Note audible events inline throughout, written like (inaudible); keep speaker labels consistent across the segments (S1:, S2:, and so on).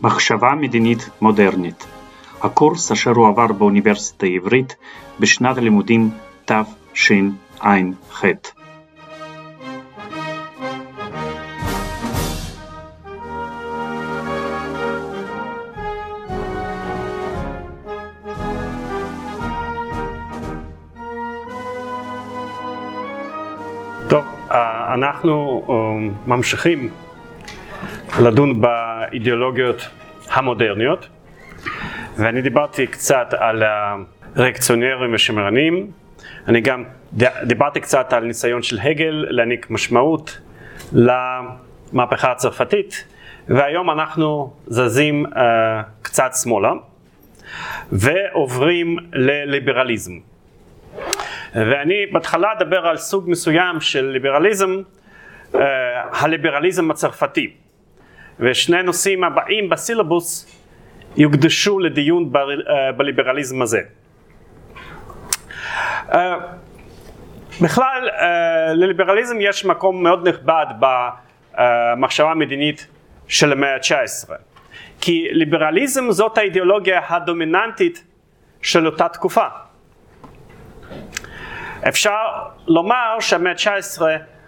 S1: מחשבה מדינית מודרנית, הקורס אשר הועבר באוניברסיטה העברית בשנת הלימודים תשע"ח.
S2: אה, אנחנו אה, ממשיכים לדון באידיאולוגיות המודרניות ואני דיברתי קצת על הריאקציונרים ושמרנים, אני גם דיברתי קצת על ניסיון של הגל להעניק משמעות למהפכה הצרפתית והיום אנחנו זזים uh, קצת שמאלה ועוברים לליברליזם. ואני בהתחלה אדבר על סוג מסוים של ליברליזם, uh, הליברליזם הצרפתי. ושני נושאים הבאים בסילבוס יוקדשו לדיון ב, uh, בליברליזם הזה. Uh, בכלל, uh, לליברליזם יש מקום מאוד נכבד במחשבה המדינית של המאה ה-19, כי ליברליזם זאת האידיאולוגיה הדומיננטית של אותה תקופה. אפשר לומר שהמאה ה-19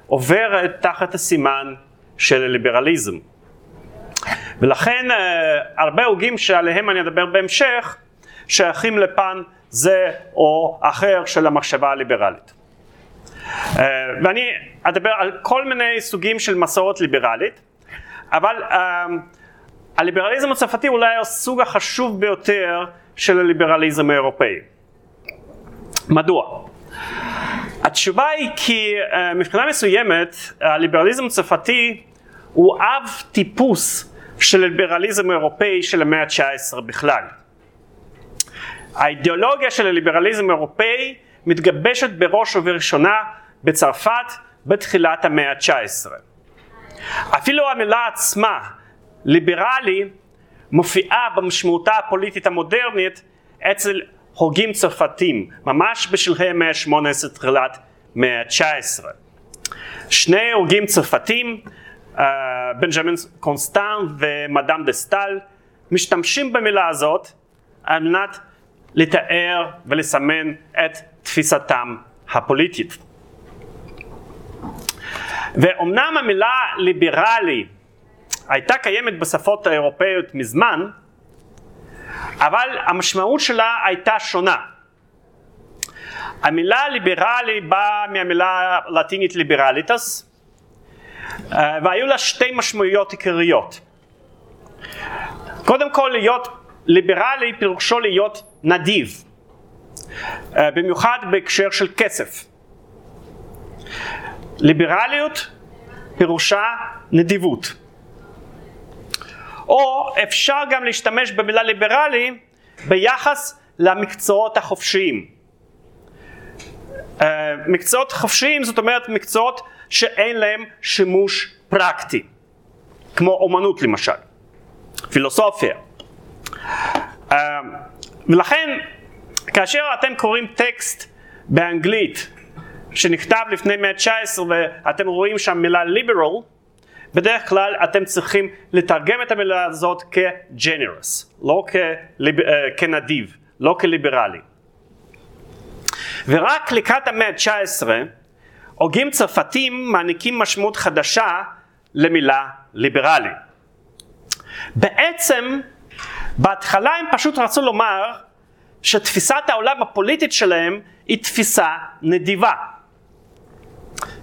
S2: עוברת תחת הסימן של ליברליזם. ולכן uh, הרבה הוגים שעליהם אני אדבר בהמשך שייכים לפן זה או אחר של המחשבה הליברלית. Uh, ואני אדבר על כל מיני סוגים של מסורת ליברלית, אבל uh, הליברליזם הצרפתי אולי הסוג החשוב ביותר של הליברליזם האירופאי. מדוע? התשובה היא כי מבחינה מסוימת הליברליזם הצרפתי הוא אב טיפוס של הליברליזם האירופאי של המאה ה-19 בכלל. האידיאולוגיה של הליברליזם האירופאי מתגבשת בראש ובראשונה בצרפת בתחילת המאה ה-19. אפילו המילה עצמה, ליברלי, מופיעה במשמעותה הפוליטית המודרנית אצל הוגים צרפתים, ממש בשלהי המאה ה-18 תחילת מאה ה-19. שני הוגים צרפתים בנג'מין קונסטן ומדאם דה סטל משתמשים במילה הזאת על מנת לתאר ולסמן את תפיסתם הפוליטית. ואומנם המילה ליברלי הייתה קיימת בשפות האירופאיות מזמן, אבל המשמעות שלה הייתה שונה. המילה ליברלי באה מהמילה הלטינית ליברליטס, אה, והיו לה שתי משמעויות עיקריות. קודם כל להיות ליברלי פירושו להיות נדיב, אה, במיוחד בהקשר של כסף. ליברליות פירושה נדיבות. או אפשר גם להשתמש במילה ליברלי ביחס למקצועות החופשיים. אה, מקצועות חופשיים זאת אומרת מקצועות שאין להם שימוש פרקטי, כמו אומנות למשל, פילוסופיה. אמ, ולכן כאשר אתם קוראים טקסט באנגלית שנכתב לפני מאה ה-19 ואתם רואים שם מילה ליברל, בדרך כלל אתם צריכים לתרגם את המילה הזאת כ-generous, לא כליב... אה, כנדיב, לא כליברלי. ורק לקראת המאה ה-19 הוגים צרפתים מעניקים משמעות חדשה למילה ליברלי. בעצם בהתחלה הם פשוט רצו לומר שתפיסת העולם הפוליטית שלהם היא תפיסה נדיבה.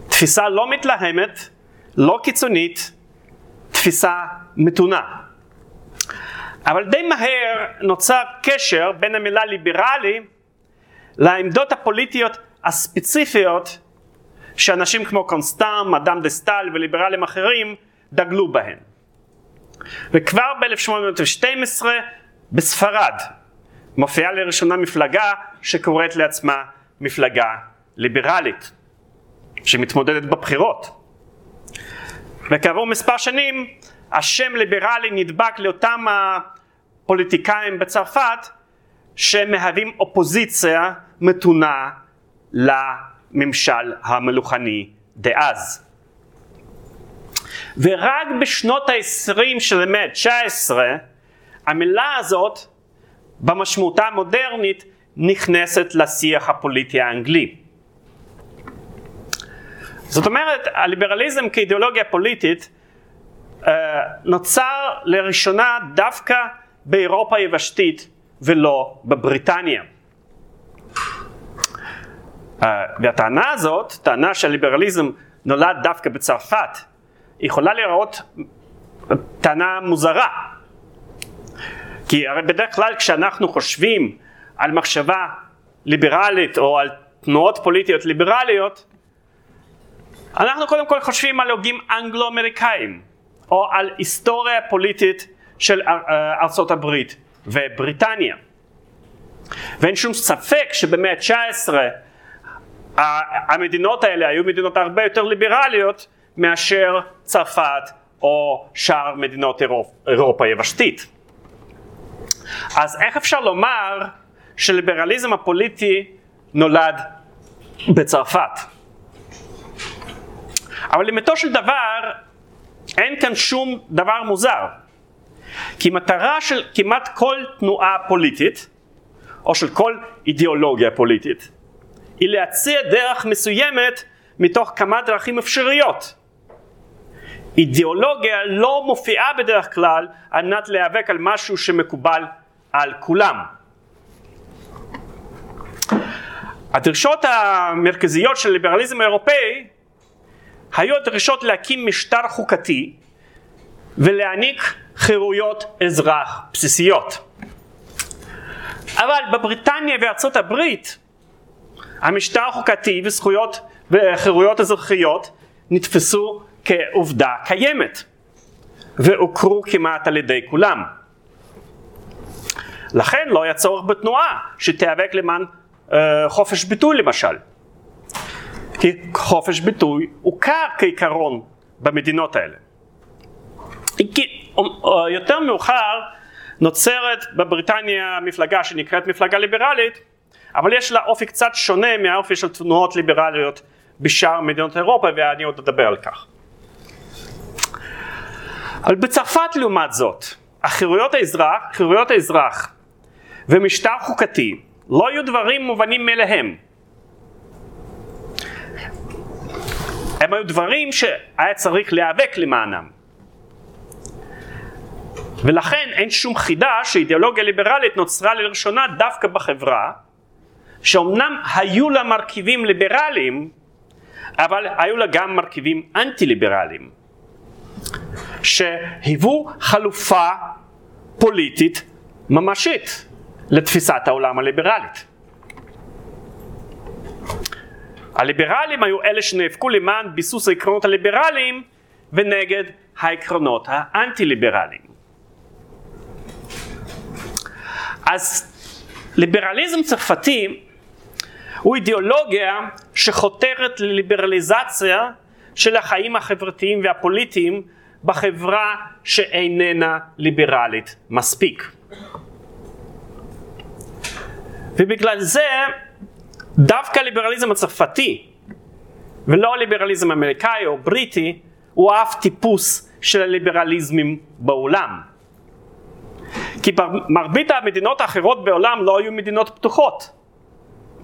S2: תפיסה לא מתלהמת, לא קיצונית, תפיסה מתונה. אבל די מהר נוצר קשר בין המילה ליברלי לעמדות הפוליטיות הספציפיות שאנשים כמו קונסטן, מדאם דה סטל וליברלים אחרים דגלו בהן. וכבר ב-1812 בספרד מופיעה לראשונה מפלגה שקוראת לעצמה מפלגה ליברלית, שמתמודדת בבחירות. וכעבור מספר שנים השם ליברלי נדבק לאותם הפוליטיקאים בצרפת שמהווים אופוזיציה מתונה לממשל המלוכני דאז. ורק בשנות ה-20 של המאה ה-19 המילה הזאת במשמעותה המודרנית נכנסת לשיח הפוליטי האנגלי. זאת אומרת, הליברליזם כאידיאולוגיה פוליטית אה, נוצר לראשונה דווקא באירופה היבשתית ולא בבריטניה. אה, והטענה הזאת, טענה שהליברליזם נולד דווקא בצרפת, יכולה להיראות טענה מוזרה. כי הרי בדרך כלל כשאנחנו חושבים על מחשבה ליברלית או על תנועות פוליטיות ליברליות, אנחנו קודם כל חושבים על הוגים אנגלו-אמריקאים, או על היסטוריה פוליטית של אה, ארצות הברית ובריטניה. ואין שום ספק שבמאה ה-19 המדינות האלה היו מדינות הרבה יותר ליברליות מאשר צרפת או שאר מדינות אירופ, אירופה היבשתית. אז איך אפשר לומר שליברליזם הפוליטי נולד בצרפת? אבל לאמיתו של דבר אין כאן שום דבר מוזר. כי מטרה של כמעט כל תנועה פוליטית, או של כל אידיאולוגיה פוליטית, היא להציע דרך מסוימת מתוך כמה דרכים אפשריות. אידיאולוגיה לא מופיעה בדרך כלל על מנת להיאבק על משהו שמקובל על כולם. הדרישות המרכזיות של הליברליזם האירופאי היו הדרישות להקים משטר חוקתי ולהעניק חירויות אזרח בסיסיות. אבל בבריטניה וארצות הברית המשטר החוקתי וזכויות וחירויות אזרחיות נתפסו כעובדה קיימת והוכרו כמעט על ידי כולם. לכן לא היה צורך בתנועה שתיאבק למען אה, חופש ביטוי למשל. כי חופש ביטוי הוכר כעיקרון במדינות האלה. כי אה, יותר מאוחר נוצרת בבריטניה מפלגה שנקראת מפלגה ליברלית, אבל יש לה אופי קצת שונה מהאופי של תנועות ליברליות בשאר מדינות אירופה ואני עוד אדבר על כך. אבל בצרפת לעומת זאת, החירויות האזרח, חירויות האזרח ומשטר חוקתי לא היו דברים מובנים מאליהם. הם היו דברים שהיה צריך להיאבק למענם. ולכן אין שום חידה שאידיאולוגיה ליברלית נוצרה לראשונה דווקא בחברה, שאומנם היו לה מרכיבים ליברליים, אבל היו לה גם מרכיבים אנטי ליברליים, שהיוו חלופה פוליטית ממשית לתפיסת העולם הליברלית. הליברלים היו אלה שנאבקו למען ביסוס העקרונות הליברליים ונגד העקרונות האנטי ליברליים. אז ליברליזם צרפתי הוא אידיאולוגיה שחותרת לליברליזציה של החיים החברתיים והפוליטיים בחברה שאיננה ליברלית מספיק. ובגלל זה דווקא הליברליזם הצרפתי ולא הליברליזם האמריקאי או בריטי הוא אף טיפוס של הליברליזמים בעולם. כי מרבית המדינות האחרות בעולם לא היו מדינות פתוחות,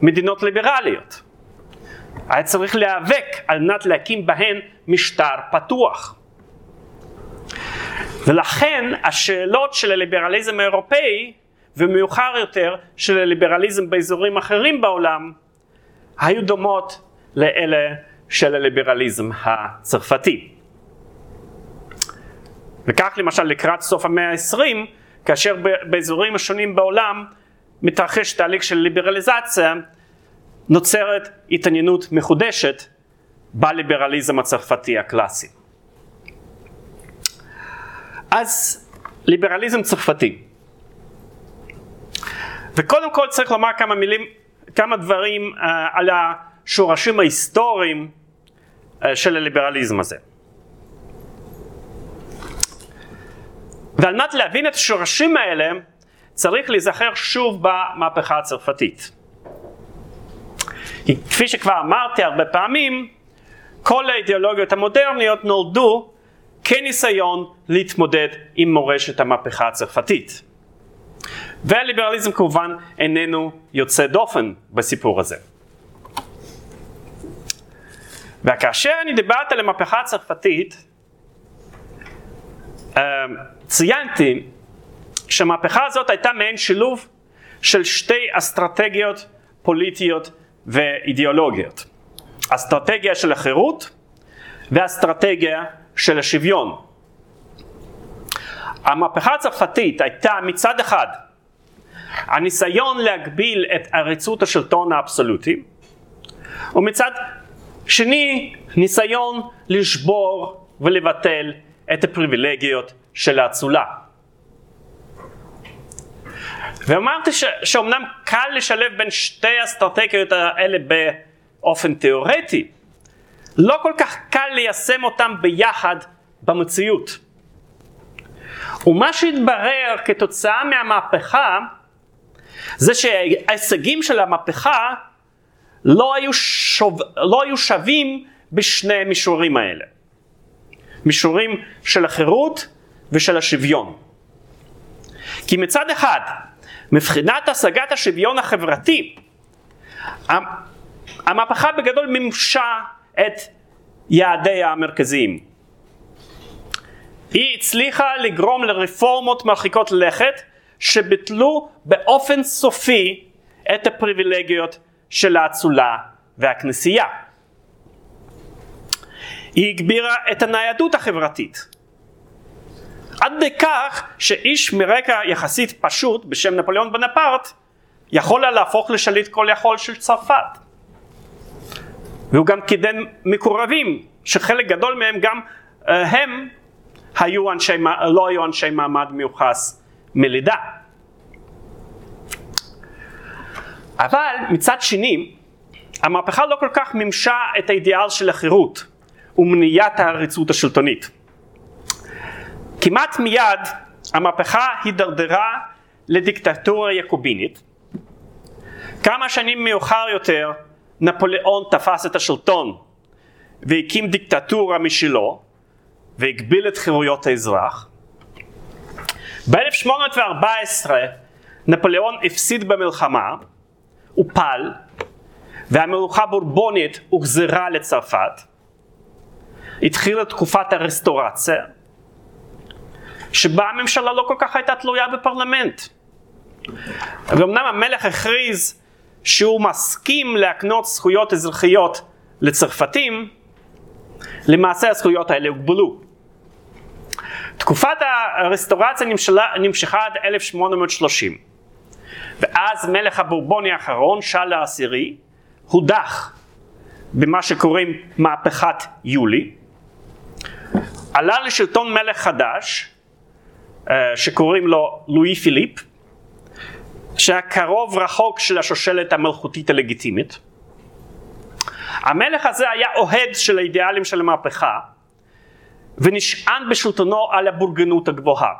S2: מדינות ליברליות. היה צריך להיאבק על מנת להקים בהן משטר פתוח. ולכן השאלות של הליברליזם האירופאי ומאוחר יותר של הליברליזם באזורים אחרים בעולם היו דומות לאלה של הליברליזם הצרפתי. וכך למשל לקראת סוף המאה העשרים כאשר באזורים השונים בעולם מתרחש תהליך של ליברליזציה נוצרת התעניינות מחודשת בליברליזם הצרפתי הקלאסי. אז ליברליזם צרפתי וקודם כל צריך לומר כמה מילים, כמה דברים uh, על השורשים ההיסטוריים uh, של הליברליזם הזה. ועל מנת להבין את השורשים האלה צריך להיזכר שוב במהפכה הצרפתית. כי כפי שכבר אמרתי הרבה פעמים, כל האידיאולוגיות המודרניות נולדו כניסיון להתמודד עם מורשת המהפכה הצרפתית. והליברליזם כמובן איננו יוצא דופן בסיפור הזה. וכאשר אני דיברתי על המהפכה הצרפתית, אמ, ציינתי שהמהפכה הזאת הייתה מעין שילוב של שתי אסטרטגיות פוליטיות ואידיאולוגיות. אסטרטגיה של החירות ואסטרטגיה של השוויון. המהפכה הצרפתית הייתה מצד אחד הניסיון להגביל את עריצות השלטון האבסולוטי ומצד שני ניסיון לשבור ולבטל את הפריבילגיות של האצולה. ואמרתי ש, שאומנם קל לשלב בין שתי האסטרטגיות האלה באופן תיאורטי, לא כל כך קל ליישם אותם ביחד במציאות. ומה שהתברר כתוצאה מהמהפכה זה שההישגים של המהפכה לא היו, שוב, לא היו שווים בשני המישורים האלה. מישורים של החירות ושל השוויון. כי מצד אחד, מבחינת השגת השוויון החברתי, המהפכה בגדול מימשה את יעדיה המרכזיים. היא הצליחה לגרום לרפורמות מרחיקות לכת שביטלו באופן סופי את הפריבילגיות של האצולה והכנסייה. היא הגבירה את הניידות החברתית. עד כדי כך שאיש מרקע יחסית פשוט בשם נפוליאון בנפרט יכול היה להפוך לשליט כל יכול של צרפת. והוא גם קידם מקורבים שחלק גדול מהם גם uh, הם היו אנשי, לא היו אנשי מעמד מיוחס מלידה. אבל מצד שני המהפכה לא כל כך מימשה את האידיאל של החירות ומניעת העריצות השלטונית. כמעט מיד המהפכה הידרדרה לדיקטטורה יקובינית. כמה שנים מאוחר יותר נפוליאון תפס את השלטון והקים דיקטטורה משלו והגביל את חירויות האזרח. ב-1814 נפוליאון הפסיד במלחמה, הופל, והמלוכה בורבונית הוחזרה לצרפת. התחילה תקופת הרסטורציה, שבה הממשלה לא כל כך הייתה תלויה בפרלמנט. ואומנם המלך הכריז שהוא מסכים להקנות זכויות אזרחיות לצרפתים, למעשה הזכויות האלה הוגבלו. תקופת הרסטורציה נמשלה, נמשכה עד 1830 ואז מלך הבורבוני האחרון, שאלה העשירי, הודח במה שקוראים מהפכת יולי, עלה לשלטון מלך חדש שקוראים לו לואי פיליפ, שהיה קרוב רחוק של השושלת המלכותית הלגיטימית. המלך הזה היה אוהד של האידיאלים של המהפכה ונשען בשלטונו על הבורגנות הגבוהה.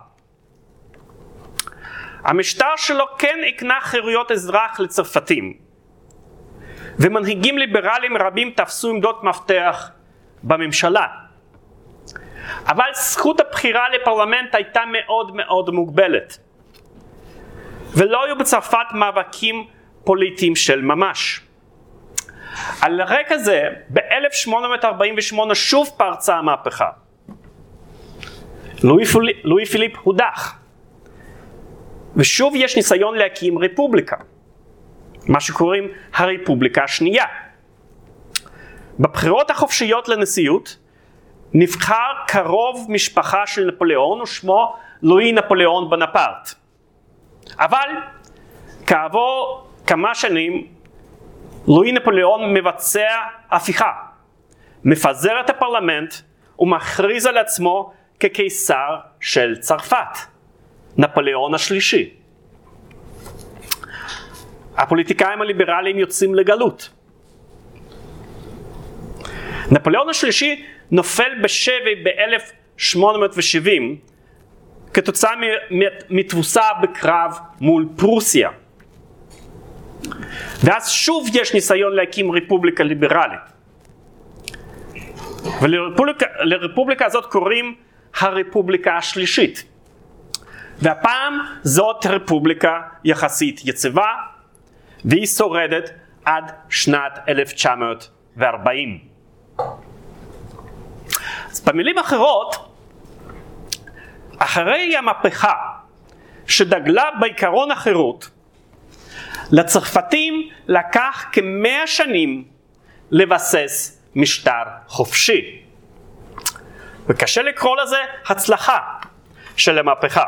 S2: המשטר שלו כן הקנה חירויות אזרח לצרפתים ומנהיגים ליברליים רבים תפסו עמדות מפתח בממשלה. אבל זכות הבחירה לפרלמנט הייתה מאוד מאוד מוגבלת. ולא היו בצרפת מאבקים פוליטיים של ממש. על רקע זה, ב-1848 שוב פרצה המהפכה. לואי, פיליפ, לואי פיליפ הודח, ושוב יש ניסיון להקים רפובליקה, מה שקוראים הרפובליקה השנייה. בבחירות החופשיות לנשיאות נבחר קרוב משפחה של נפוליאון ושמו לואי נפוליאון בנפרט. אבל כעבור כמה שנים לואי נפוליאון מבצע הפיכה, מפזר את הפרלמנט ומכריז על עצמו כקיסר של צרפת, נפוליאון השלישי. הפוליטיקאים הליברליים יוצאים לגלות. נפוליאון השלישי נופל בשבי ב-1870 כתוצאה מתבוסה בקרב מול פרוסיה. ואז שוב יש ניסיון להקים רפובליקה ליברלית. ולרפובליקה הזאת קוראים הרפובליקה השלישית. והפעם זאת רפובליקה יחסית יציבה, והיא שורדת עד שנת 1940. אז במילים אחרות, אחרי המהפכה שדגלה בעיקרון החירות, לצרפתים לקח כמאה שנים לבסס משטר חופשי. וקשה לקרוא לזה הצלחה של המהפכה.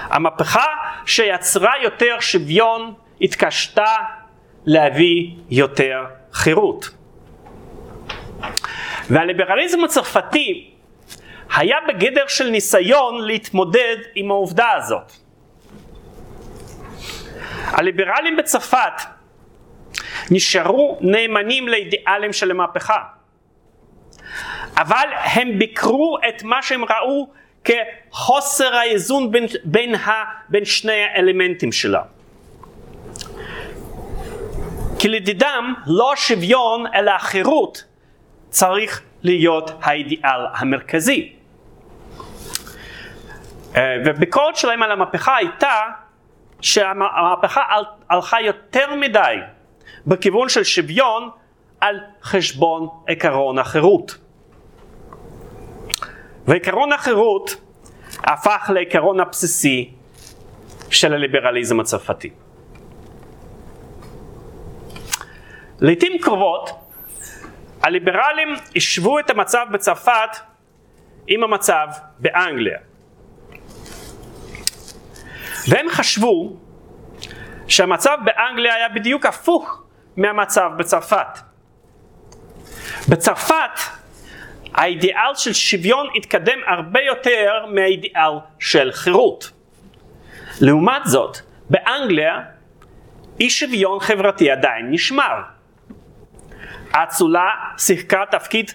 S2: המהפכה שיצרה יותר שוויון התקשתה להביא יותר חירות. והליברליזם הצרפתי היה בגדר של ניסיון להתמודד עם העובדה הזאת. הליברלים בצרפת נשארו נאמנים לאידיאלים של המהפכה, אבל הם ביקרו את מה שהם ראו כחוסר האיזון בין, בין, ה, בין שני האלמנטים שלה. כי לדידם לא השוויון אלא החירות צריך להיות האידיאל המרכזי. אה, וביקורת שלהם על המהפכה הייתה שהמהפכה הלכה יותר מדי בכיוון של שוויון על חשבון עקרון החירות. ועקרון החירות הפך לעקרון הבסיסי של הליברליזם הצרפתי. לעיתים קרובות הליברלים השוו את המצב בצרפת עם המצב באנגליה. והם חשבו שהמצב באנגליה היה בדיוק הפוך מהמצב בצרפת. בצרפת האידיאל של שוויון התקדם הרבה יותר מהאידיאל של חירות. לעומת זאת, באנגליה אי שוויון חברתי עדיין נשמר. האצולה שיחקה תפקיד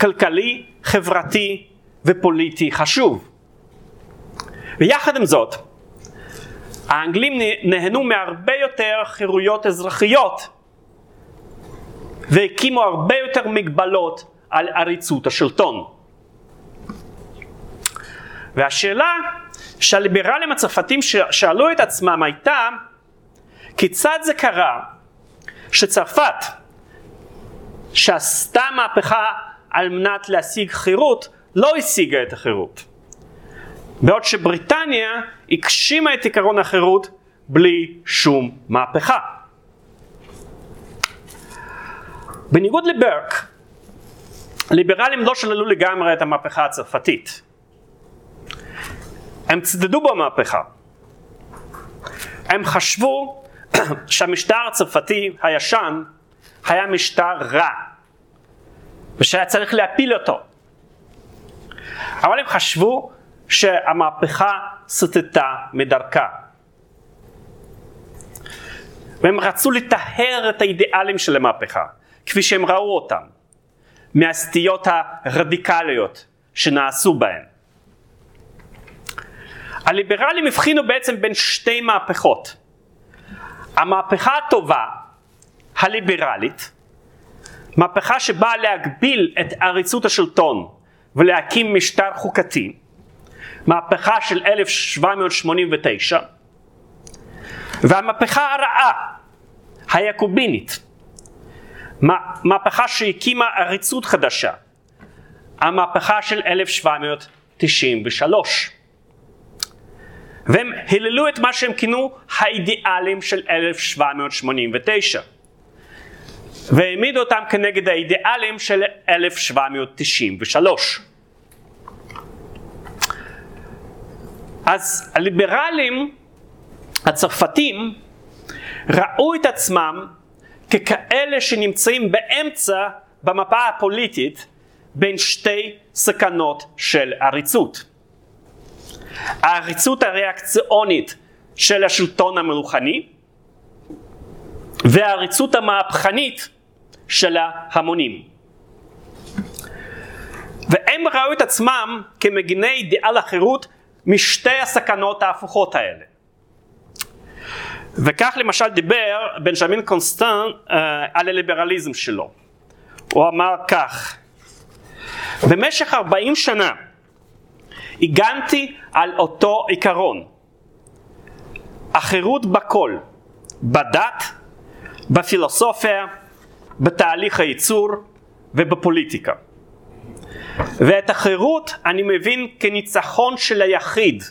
S2: כלכלי, חברתי ופוליטי חשוב. ויחד עם זאת, האנגלים נהנו מהרבה יותר חירויות אזרחיות והקימו הרבה יותר מגבלות על עריצות השלטון. והשאלה שהליברלים הצרפתים שאלו את עצמם הייתה כיצד זה קרה שצרפת שעשתה מהפכה על מנת להשיג חירות לא השיגה את החירות. בעוד שבריטניה הגשימה את עקרון החירות בלי שום מהפכה. בניגוד לברק, הליברלים לא שללו לגמרי את המהפכה הצרפתית. הם צדדו במהפכה. הם חשבו (coughs) שהמשטר הצרפתי הישן היה משטר רע ושהיה צריך להפיל אותו. אבל הם חשבו שהמהפכה סטתה מדרכה. והם רצו לטהר את האידיאלים של המהפכה, כפי שהם ראו אותם, מהסטיות הרדיקליות שנעשו בהם. הליברלים הבחינו בעצם בין שתי מהפכות. המהפכה הטובה, הליברלית, מהפכה שבאה להגביל את עריצות השלטון ולהקים משטר חוקתי, מהפכה של 1789, והמהפכה הרעה, היעקובינית, מהפכה שהקימה עריצות חדשה, המהפכה של 1793. והם היללו את מה שהם כינו האידיאלים של 1789 והעמידו אותם כנגד האידיאלים של 1793. אז הליברלים הצרפתים ראו את עצמם ככאלה שנמצאים באמצע במפה הפוליטית בין שתי סכנות של עריצות. העריצות הריאקציונית של השלטון המלוכני והעריצות המהפכנית של ההמונים. והם ראו את עצמם כמגיני אידיאל החירות משתי הסכנות ההפוכות האלה. וכך למשל דיבר בנג'מין קונסטן uh, על הליברליזם שלו. הוא אמר כך: במשך 40 שנה הגנתי על אותו עיקרון. החירות בכל, בדת, בפילוסופיה, בתהליך הייצור ובפוליטיקה. ואת החירות אני מבין כניצחון של היחיד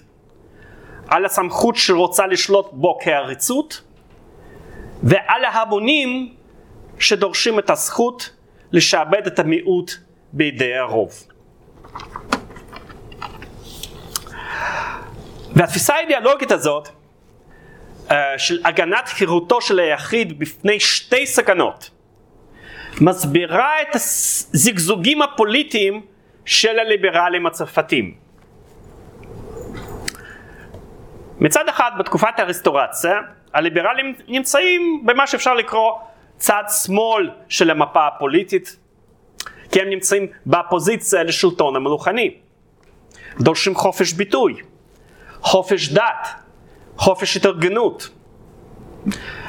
S2: על הסמכות שרוצה לשלוט בו כעריצות ועל ההמונים שדורשים את הזכות לשעבד את המיעוט בידי הרוב. והתפיסה האידיאולוגית הזאת אה, של הגנת חירותו של היחיד בפני שתי סכנות מסבירה את הזגזוגים הפוליטיים של הליברלים הצרפתים. מצד אחד בתקופת הרסטורציה הליברלים נמצאים במה שאפשר לקרוא צד שמאל של המפה הפוליטית כי הם נמצאים באפוזיציה לשלטון המלוכני. דורשים חופש ביטוי, חופש דת, חופש התארגנות.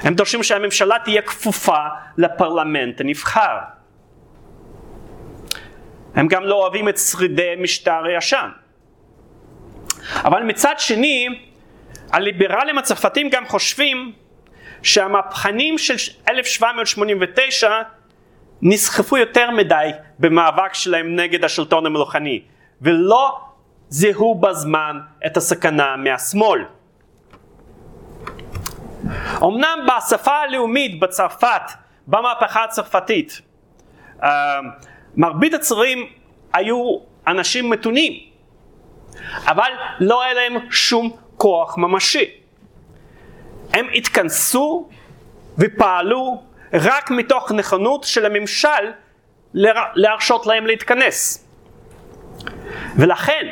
S2: הם דורשים שהממשלה תהיה כפופה לפרלמנט הנבחר. הם גם לא אוהבים את שרידי משטר הישן. אבל מצד שני, הליברלים הצרפתים גם חושבים שהמהפכנים של 1789 נסחפו יותר מדי במאבק שלהם נגד השלטון המלוכני ולא זיהו בזמן את הסכנה מהשמאל. אמנם בשפה הלאומית בצרפת, במהפכה הצרפתית, אה, מרבית הצרים היו אנשים מתונים, אבל לא היה להם שום כוח ממשי. הם התכנסו ופעלו רק מתוך נכונות של הממשל להרשות להם להתכנס. ולכן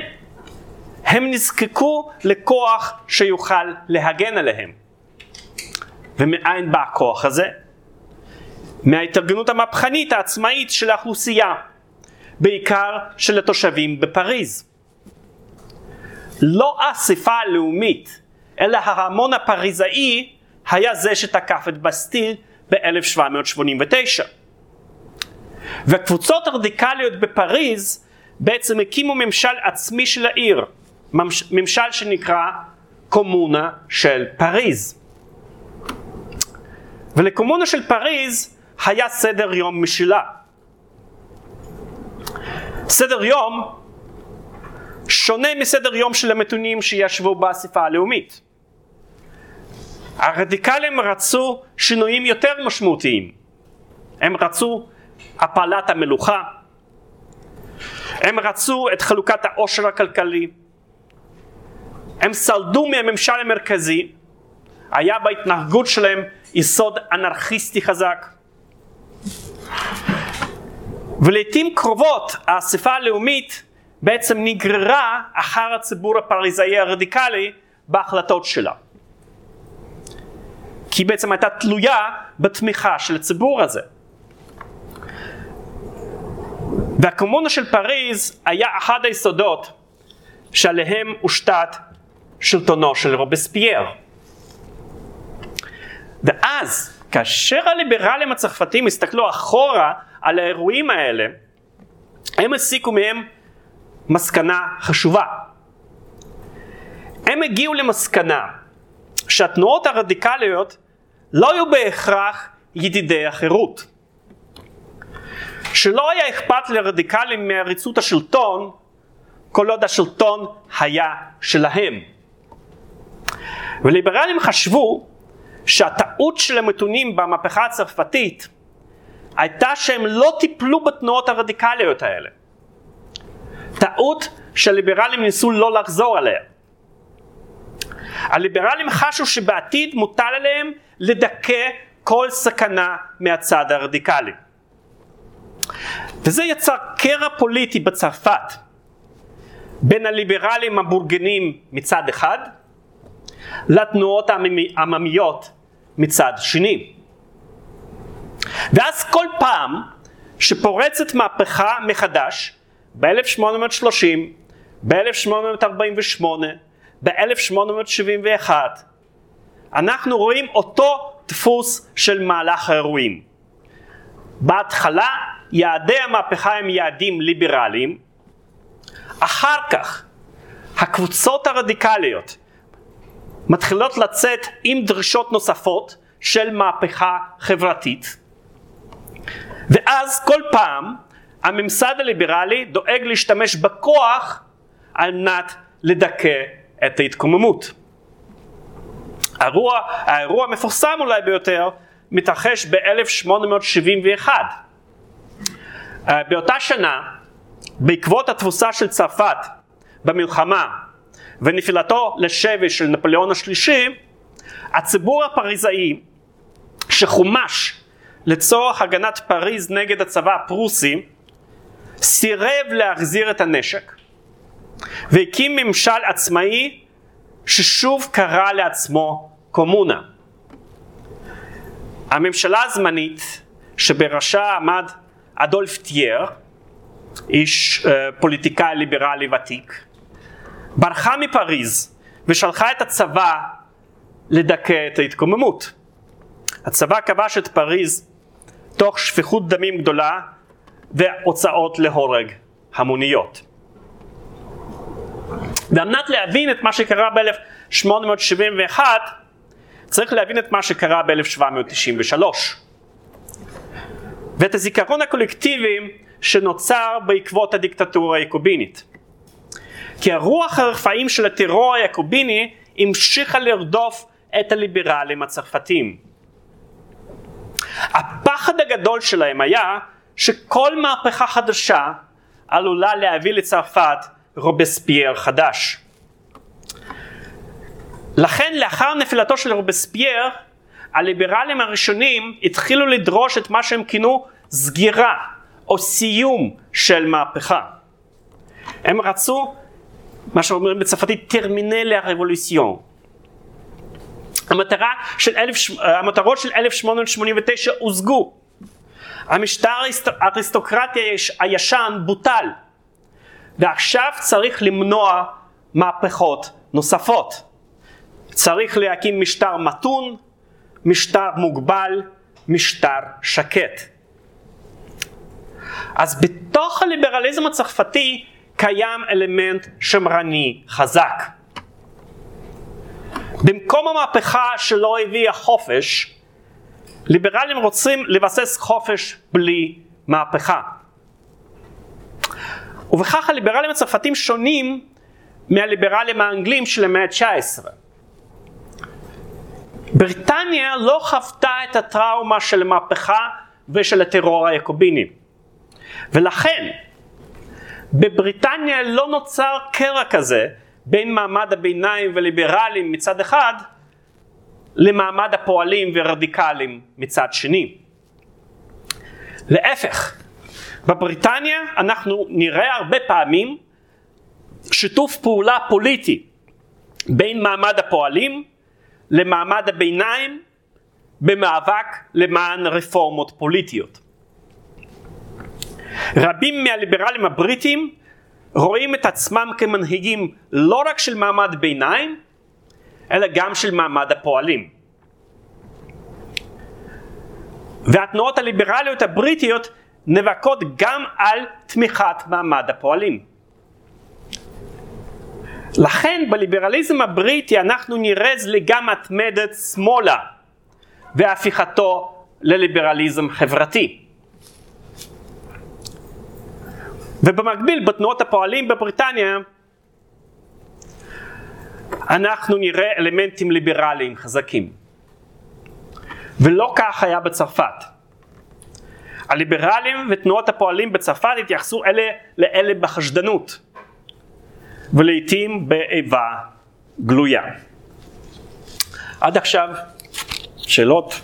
S2: הם נזקקו לכוח שיוכל להגן עליהם. ומאין בא הכוח הזה? מההתארגנות המהפכנית העצמאית של האוכלוסייה, בעיקר של התושבים בפריז. לא האספה הלאומית, אלא ההמון הפריזאי היה זה שתקף את בסטיל ב-1789. והקבוצות הרדיקליות בפריז בעצם הקימו ממשל עצמי של העיר, ממשל שנקרא קומונה של פריז. ולקומונה של פריז היה סדר יום משלה. סדר יום שונה מסדר יום של המתונים שישבו באספה הלאומית. הרדיקלים רצו שינויים יותר משמעותיים. הם רצו הפלת המלוכה, הם רצו את חלוקת העושר הכלכלי, הם סלדו מהממשל המרכזי, היה בהתנהגות שלהם יסוד אנרכיסטי חזק. ולעיתים קרובות האספה הלאומית בעצם נגררה אחר הציבור הפריזאי הרדיקלי בהחלטות שלה. כי היא בעצם הייתה תלויה בתמיכה של הציבור הזה. והקומונה של פריז היה אחד היסודות שעליהם הושתת שלטונו של רובספייר. ואז כאשר הליברלים הצרפתים הסתכלו אחורה על האירועים האלה, הם הסיקו מהם מסקנה חשובה. הם הגיעו למסקנה שהתנועות הרדיקליות לא היו בהכרח ידידי החירות. שלא היה אכפת לרדיקלים מעריצות השלטון כל עוד השלטון היה שלהם. וליברלים חשבו שהטעות של המתונים במהפכה הצרפתית הייתה שהם לא טיפלו בתנועות הרדיקליות האלה. טעות שהליברלים ניסו לא לחזור עליה. הליברלים חשו שבעתיד מוטל עליהם לדכא כל סכנה מהצד הרדיקלי. וזה יצר קרע פוליטי בצרפת בין הליברלים הבורגנים מצד אחד לתנועות העממיות מצד שני. ואז כל פעם שפורצת מהפכה מחדש ב-1830, ב-1848, ב-1871, אנחנו רואים אותו דפוס של מהלך האירועים. בהתחלה יעדי המהפכה הם יעדים ליברליים, אחר כך הקבוצות הרדיקליות מתחילות לצאת עם דרישות נוספות של מהפכה חברתית, ואז כל פעם הממסד הליברלי דואג להשתמש בכוח על מנת לדכא את ההתקוממות. האירוע, האירוע המפורסם אולי ביותר מתרחש ב-1871. אה, באותה שנה, בעקבות התבוסה של צרפת במלחמה ונפילתו לשבי של נפוליאון השלישי, הציבור הפריזאי שחומש לצורך הגנת פריז נגד הצבא הפרוסי, סירב להחזיר את הנשק והקים ממשל עצמאי ששוב קרא לעצמו קומונה. הממשלה הזמנית שבראשה עמד אדולף טייר, איש אה, פוליטיקאי ליברלי ותיק, ברחה מפריז ושלחה את הצבא לדכא את ההתקוממות. הצבא כבש את פריז תוך שפיכות דמים גדולה והוצאות להורג המוניות. ועל מנת להבין את מה שקרה ב-1871 צריך להבין את מה שקרה ב-1793 ואת הזיכרון הקולקטיבי שנוצר בעקבות הדיקטטורה היעקובינית. כי הרוח הרפאים של הטרור היעקוביני המשיכה לרדוף את הליברלים הצרפתים. הפחד הגדול שלהם היה שכל מהפכה חדשה עלולה להביא לצרפת רובספייר חדש. לכן לאחר נפילתו של רובספייר הליברלים הראשונים התחילו לדרוש את מה שהם כינו סגירה או סיום של מהפכה. הם רצו מה שאומרים בצרפתית טרמינלי של אלף, המטרות של 1889 הושגו. המשטר האריסטוקרטי הישן בוטל ועכשיו צריך למנוע מהפכות נוספות. צריך להקים משטר מתון, משטר מוגבל, משטר שקט. אז בתוך הליברליזם הצרפתי קיים אלמנט שמרני חזק. במקום המהפכה שלא הביאה חופש, ליברלים רוצים לבסס חופש בלי מהפכה. ובכך הליברלים הצרפתים שונים מהליברלים האנגלים של המאה ה-19. בריטניה לא חוותה את הטראומה של המהפכה ושל הטרור היעקוביני. ולכן בבריטניה לא נוצר קרע כזה בין מעמד הביניים וליברלים מצד אחד למעמד הפועלים ורדיקלים מצד שני. להפך, בבריטניה אנחנו נראה הרבה פעמים שיתוף פעולה פוליטי בין מעמד הפועלים למעמד הביניים במאבק למען רפורמות פוליטיות. רבים מהליברלים הבריטים רואים את עצמם כמנהיגים לא רק של מעמד ביניים, אלא גם של מעמד הפועלים. והתנועות הליברליות הבריטיות נאבקות גם על תמיכת מעמד הפועלים. לכן בליברליזם הבריטי אנחנו נראה זליגה מתמדת שמאלה והפיכתו לליברליזם חברתי. ובמקביל בתנועות הפועלים בבריטניה אנחנו נראה אלמנטים ליברליים חזקים. ולא כך היה בצרפת. הליברלים ותנועות הפועלים בצרפת התייחסו אלה לאלה בחשדנות ולעיתים באיבה גלויה. עד עכשיו שאלות?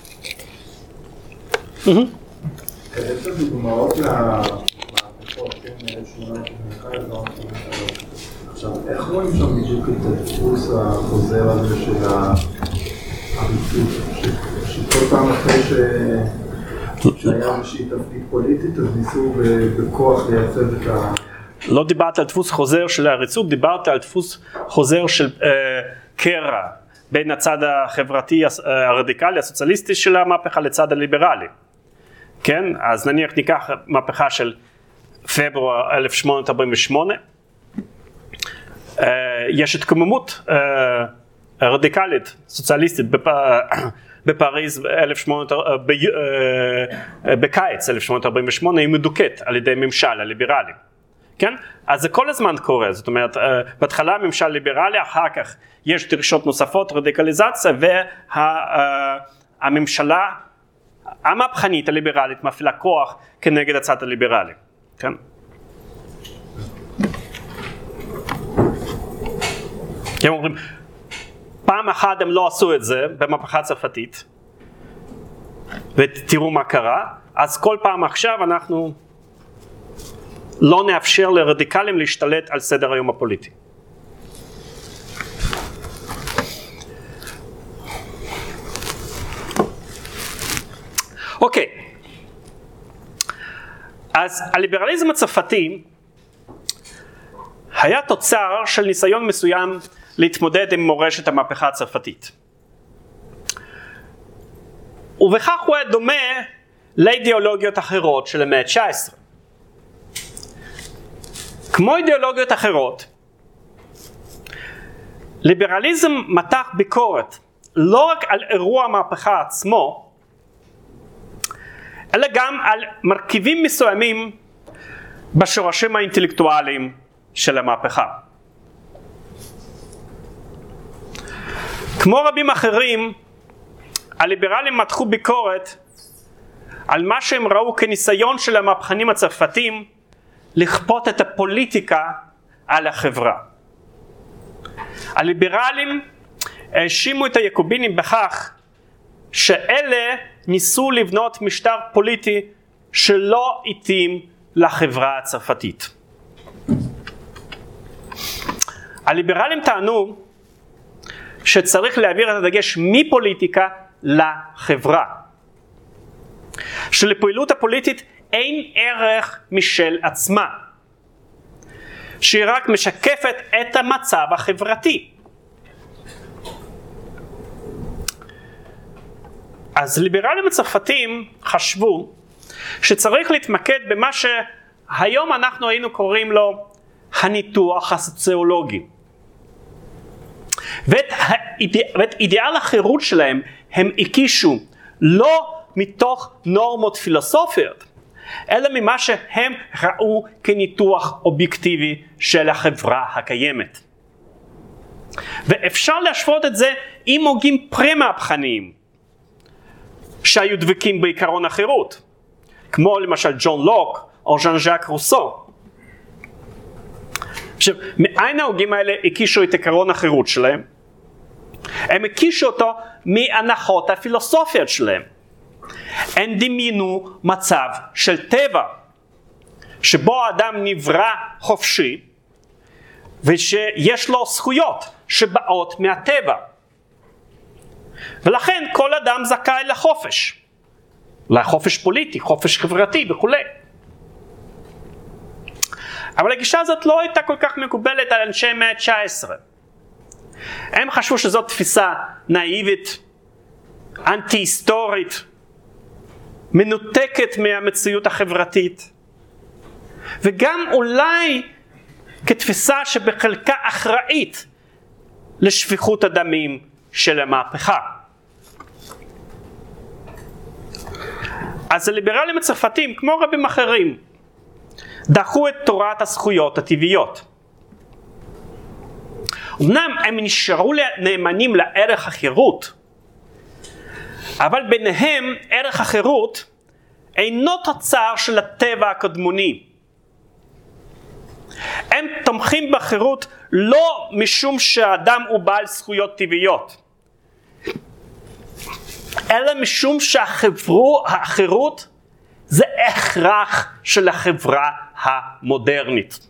S3: עכשיו, איך רואים שם בדיוק את הדפוס החוזר הזה של העריצות? שכל פעם אחרי שהיה איזושהי תפקיד פוליטית, אז ניסו בכוח לייצב את ה...
S2: לא דיברת על דפוס חוזר של העריצות, דיברת על דפוס חוזר של אה, קרע בין הצד החברתי אה, הרדיקלי, הסוציאליסטי של המהפכה לצד הליברלי. כן? אז נניח ניקח מהפכה של פברואר 1848. יש התקוממות רדיקלית, סוציאליסטית, בפריז 1800, ב, בקיץ 1848 היא מדוכאת על ידי ממשל הליברלי. כן? אז זה כל הזמן קורה, זאת אומרת, בהתחלה ממשל ליברלי, אחר כך יש דרישות נוספות, רדיקליזציה, והממשלה המהפכנית הליברלית מפעילה כוח כנגד הצד הליברלי. כן? הם אומרים, פעם אחת הם לא עשו את זה במהפכה הצרפתית, ותראו מה קרה, אז כל פעם עכשיו אנחנו לא נאפשר לרדיקלים להשתלט על סדר היום הפוליטי. אוקיי, אז הליברליזם הצרפתי היה תוצר של ניסיון מסוים להתמודד עם מורשת המהפכה הצרפתית. ובכך הוא היה דומה לאידיאולוגיות אחרות של המאה ה-19. כמו אידיאולוגיות אחרות, ליברליזם מתח ביקורת לא רק על אירוע המהפכה עצמו, אלא גם על מרכיבים מסוימים בשורשים האינטלקטואליים של המהפכה. כמו רבים אחרים, הליברלים מתחו ביקורת על מה שהם ראו כניסיון של המהפכנים הצרפתים לכפות את הפוליטיקה על החברה. הליברלים האשימו את היעקובינים בכך שאלה ניסו לבנות משטר פוליטי שלא התאים לחברה הצרפתית. הליברלים טענו שצריך להעביר את הדגש מפוליטיקה לחברה. שלפעילות הפוליטית אין ערך משל עצמה, שהיא רק משקפת את המצב החברתי. אז ליברלים הצרפתים חשבו שצריך להתמקד במה שהיום אנחנו היינו קוראים לו הניתוח הסוציולוגי. ואת, האידא... ואת אידיאל החירות שלהם הם הקישו לא מתוך נורמות פילוסופיות, אלא ממה שהם ראו כניתוח אובייקטיבי של החברה הקיימת. ואפשר להשוות את זה עם הוגים פרה-מהפכניים שהיו דבקים בעיקרון החירות, כמו למשל ג'ון לוק או ז'אן ז'אק רוסו. עכשיו, מאין ההוגים האלה הקישו את עקרון החירות שלהם? הם הקישו אותו מהנחות הפילוסופיות שלהם. הם דמיינו מצב של טבע, שבו האדם נברא חופשי ושיש לו זכויות שבאות מהטבע. ולכן כל אדם זכאי לחופש, לחופש פוליטי, חופש חברתי וכולי. אבל הגישה הזאת לא הייתה כל כך מקובלת על אנשי המאה ה-19. הם חשבו שזאת תפיסה נאיבית, אנטי היסטורית, מנותקת מהמציאות החברתית, וגם אולי כתפיסה שבחלקה אחראית לשפיכות הדמים של המהפכה. אז הליברלים הצרפתים, כמו רבים אחרים, דחו את תורת הזכויות הטבעיות. אמנם הם נשארו נאמנים לערך החירות, אבל ביניהם ערך החירות אינו תוצר של הטבע הקדמוני. הם תומכים בחירות לא משום שהאדם הוא בעל זכויות טבעיות, אלא משום שהחירות זה הכרח של החברה המודרנית.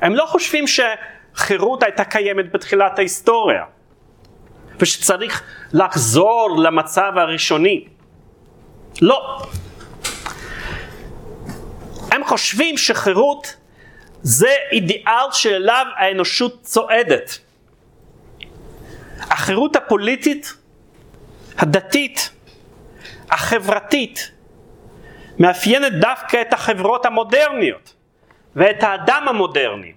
S2: הם לא חושבים שחירות הייתה קיימת בתחילת ההיסטוריה, ושצריך לחזור למצב הראשוני. לא. הם חושבים שחירות זה אידיאל שאליו האנושות צועדת. החירות הפוליטית, הדתית, החברתית, מאפיינת דווקא את החברות המודרניות ואת האדם המודרני,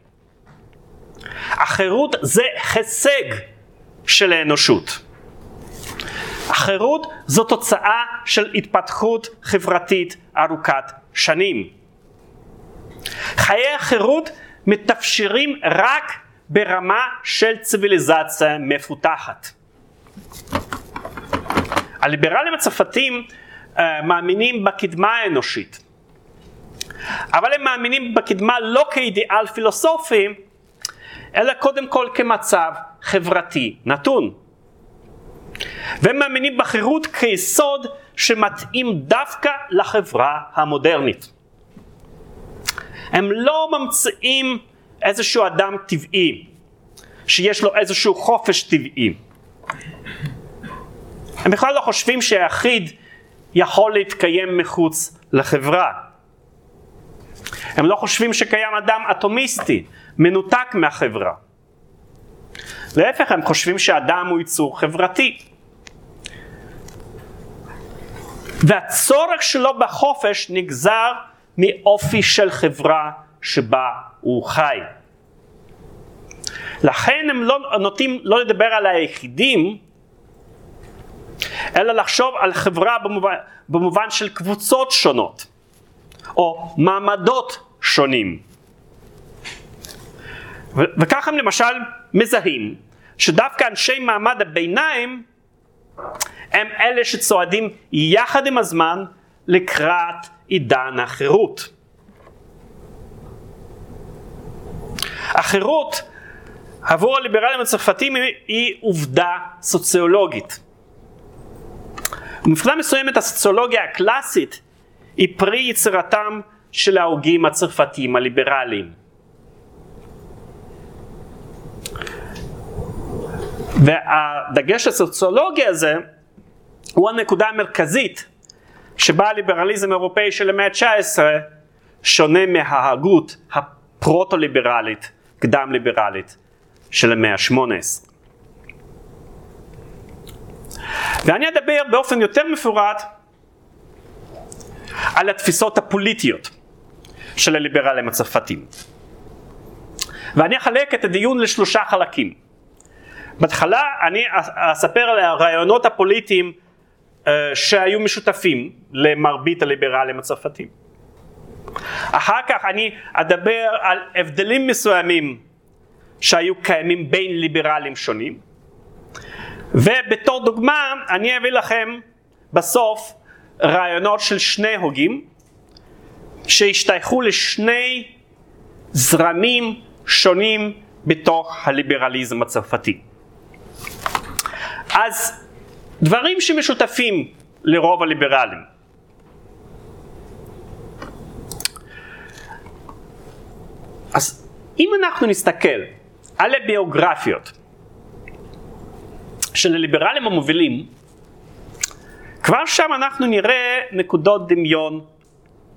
S2: החירות זה הישג של האנושות. החירות זו תוצאה של התפתחות חברתית ארוכת שנים. חיי החירות מתאפשרים רק ברמה של ציוויליזציה מפותחת. הליברלים הצרפתים uh, מאמינים בקדמה האנושית, אבל הם מאמינים בקדמה לא כאידיאל פילוסופי, אלא קודם כל כמצב חברתי נתון. והם מאמינים בחירות כיסוד שמתאים דווקא לחברה המודרנית. הם לא ממציאים איזשהו אדם טבעי, שיש לו איזשהו חופש טבעי. הם בכלל לא חושבים שהיחיד יכול להתקיים מחוץ לחברה. הם לא חושבים שקיים אדם אטומיסטי, מנותק מהחברה. להפך, הם חושבים שאדם הוא יצור חברתי. והצורך שלו בחופש נגזר מאופי של חברה שבה הוא חי. לכן הם לא, נוטים לא לדבר על היחידים, אלא לחשוב על חברה במובן, במובן של קבוצות שונות, או מעמדות שונים. ו- וכך הם למשל מזהים שדווקא אנשי מעמד הביניים הם אלה שצועדים יחד עם הזמן לקראת עידן החירות. החירות עבור הליברלים הצרפתים היא עובדה סוציולוגית. מבחינה מסוימת הסוציולוגיה הקלאסית היא פרי יצירתם של ההוגים הצרפתיים הליברליים. והדגש הסוציולוגי הזה הוא הנקודה המרכזית שבה הליברליזם האירופאי של המאה ה-19 שונה מההגות הפרוטו-ליברלית, קדם-ליברלית של המאה ה-18. ואני אדבר באופן יותר מפורט על התפיסות הפוליטיות של הליברלים הצרפתים. ואני אחלק את הדיון לשלושה חלקים. בהתחלה אני אספר על הרעיונות הפוליטיים שהיו משותפים למרבית הליברלים הצרפתים. אחר כך אני אדבר על הבדלים מסוימים שהיו קיימים בין ליברלים שונים ובתור דוגמה אני אביא לכם בסוף רעיונות של שני הוגים שהשתייכו לשני זרמים שונים בתוך הליברליזם הצרפתי. אז דברים שמשותפים לרוב הליברלים. אז אם אנחנו נסתכל על הביוגרפיות של הליברלים המובילים, כבר שם אנחנו נראה נקודות דמיון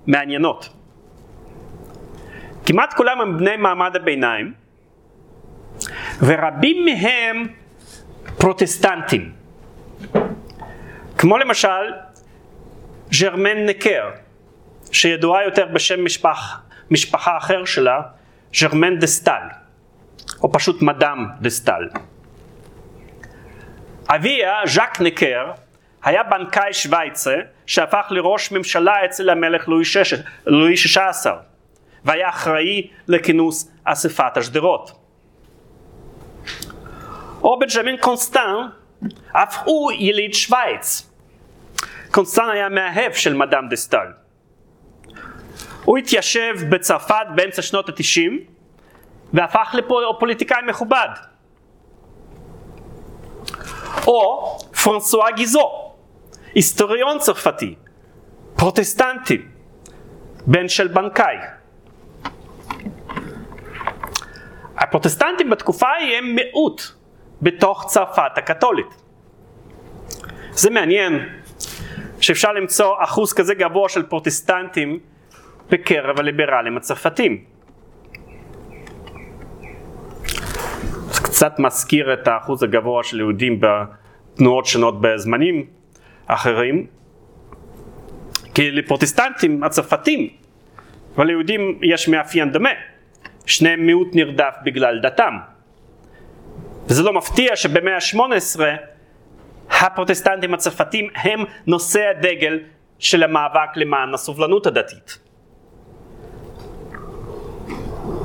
S2: מעניינות. כמעט כולם הם בני מעמד הביניים, ורבים מהם פרוטסטנטים. כמו למשל ז'רמן נקר, שידועה יותר בשם משפח, משפחה אחר שלה, ז'רמן דה סטל, או פשוט מדאם דה סטל. אביה, ז'אק נקר, היה בנקאי שווייצר שהפך לראש ממשלה אצל המלך לואי XVI והיה אחראי לכינוס אספת השדרות. או בנג'מין קונסטן אף הוא יליד שווייץ. קונסטן היה מאהב של מדאם דה סטל. הוא התיישב בצרפת באמצע שנות התשעים והפך לפוליטיקאי מכובד. או פרנסואה גיזו, היסטוריון צרפתי, פרוטסטנטי, בן של בנקאי. הפרוטסטנטים בתקופה ההיא הם מיעוט בתוך צרפת הקתולית. זה מעניין שאפשר למצוא אחוז כזה גבוה של פרוטסטנטים בקרב הליברלים הצרפתים. זה קצת מזכיר את האחוז הגבוה של יהודים בתנועות שונות בזמנים אחרים, כי לפרוטסטנטים הצרפתים וליהודים יש מאפיין דומה. שניהם מיעוט נרדף בגלל דתם. וזה לא מפתיע שבמאה ה-18 הפרוטסטנטים הצרפתים הם נושאי הדגל של המאבק למען הסובלנות הדתית.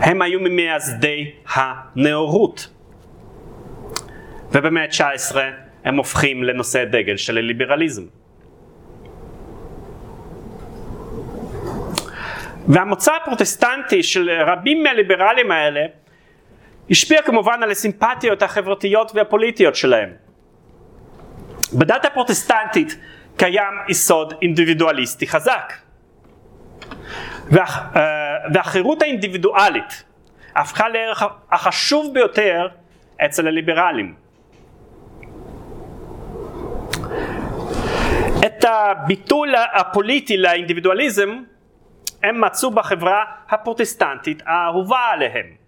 S2: הם היו ממייסדי הנאורות. ובמאה ה-19 הם הופכים לנושא דגל של הליברליזם. והמוצא הפרוטסטנטי של רבים מהליברלים האלה השפיע כמובן על הסימפטיות החברתיות והפוליטיות שלהם. בדת הפרוטסטנטית קיים יסוד אינדיבידואליסטי חזק. אה, והחירות האינדיבידואלית הפכה לערך החשוב ביותר אצל הליברלים. את הביטול הפוליטי לאינדיבידואליזם הם מצאו בחברה הפרוטסטנטית האהובה עליהם,